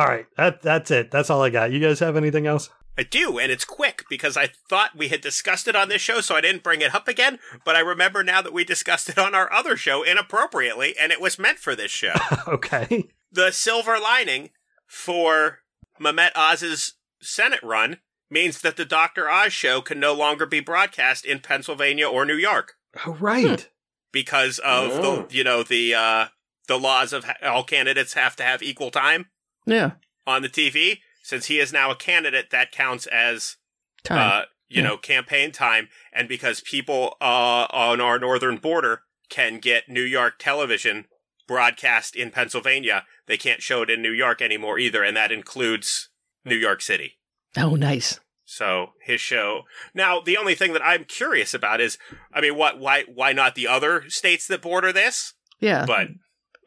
All right, that that's it. That's all I got. You guys have anything else? I do, and it's quick because I thought we had discussed it on this show, so I didn't bring it up again. But I remember now that we discussed it on our other show inappropriately, and it was meant for this show. [laughs] okay. the silver lining for Mehmet Oz's Senate run means that the Dr. Oz show can no longer be broadcast in Pennsylvania or New York Oh, right. because of Oh. the you know the uh, the laws of ha- all candidates have to have equal time yeah. on the TV. Since he is now a candidate, that counts as Time. uh, you Yeah. know, campaign time, and because people uh, on our northern border can get New York television broadcast in Pennsylvania, they can't show it in New York anymore either, and that includes New York City. oh, nice. So his show. Now, the only thing that I'm curious about is, I mean, what? Why? Why not the other states that border this? Yeah. But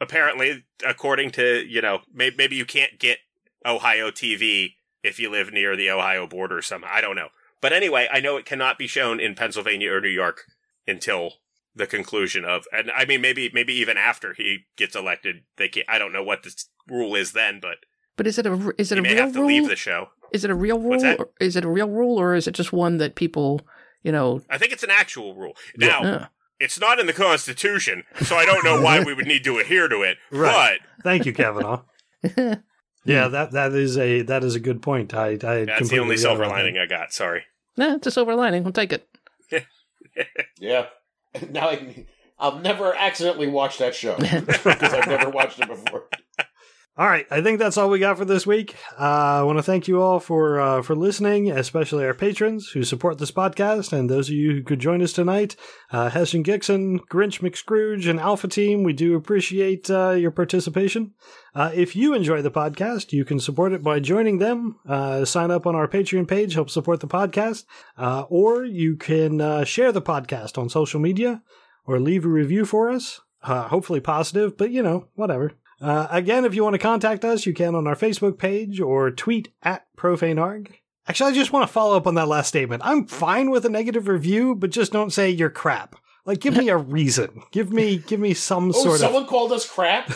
apparently, according to you know, may- maybe you can't get Ohio TV if you live near the Ohio border. or Some I don't know. But anyway, I know it cannot be shown in Pennsylvania or New York until the conclusion of, and I mean, maybe maybe even after he gets elected, they can't. I don't know what the rule is then, but but is it a is it a real have to rule? leave the show. Is it a real rule? What's that? Or is it a real rule, or is it just one that people, you know? I think it's an actual rule. Now, Uh, it's not in the Constitution, so I don't know why we would need to adhere to it. [laughs] Right. Thank you, Kavanaugh. [laughs] yeah, that that is a that is a good point. I I that's the completely only silver lining I got. Sorry. nah, it's a silver lining. We'll take it. [laughs] Yeah. Now I can, I'll never accidentally watch that show because I've never watched it before. All right, I think that's all we got for this week. Uh, I want to thank you all for uh, for listening, especially our patrons who support this podcast, and those of you who could join us tonight. Uh, Hessian Gixon, Grinch McScrooge, and Alpha Team, we do appreciate uh, your participation. Uh, if you enjoy the podcast, you can support it by joining them. Uh, sign up on our Patreon page, help support the podcast, uh, or you can share the podcast on social media or leave a review for us. Hopefully positive, but you know, whatever. Uh, again, if you want to contact us, you can on our Facebook page or tweet at profanearg. Actually, I just want to follow up on that last statement. I'm fine with a negative review, but just don't say you're crap. Like, give me a [laughs] reason. Give me, give me some Oh, sort of. someone called us crap?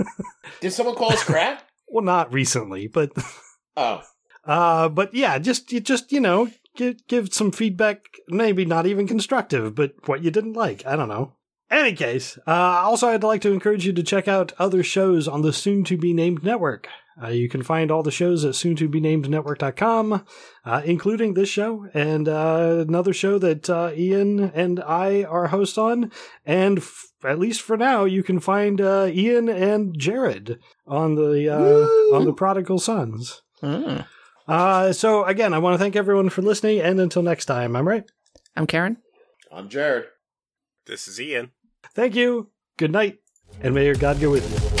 [laughs] Did someone call us crap? Well, not recently, but [laughs] Oh. uh, but yeah, just you just you know give give some feedback. Maybe not even constructive, but what you didn't like. I don't know. Any case, uh, also I'd like to encourage you to check out other shows on the soon to be named network. Uh, you can find all the shows at soon to be named network.com, uh, including this show and uh, another show that uh, Ian and I are hosts on. And f- at least for now, you can find uh, Ian and Jared on the uh, on the Prodigal Sons. Mm. Uh, so again, I want to thank everyone for listening, and until next time, I'm right. I'm Karen. I'm Jared. This is Ian. Thank you. Good night, and may your God go with you.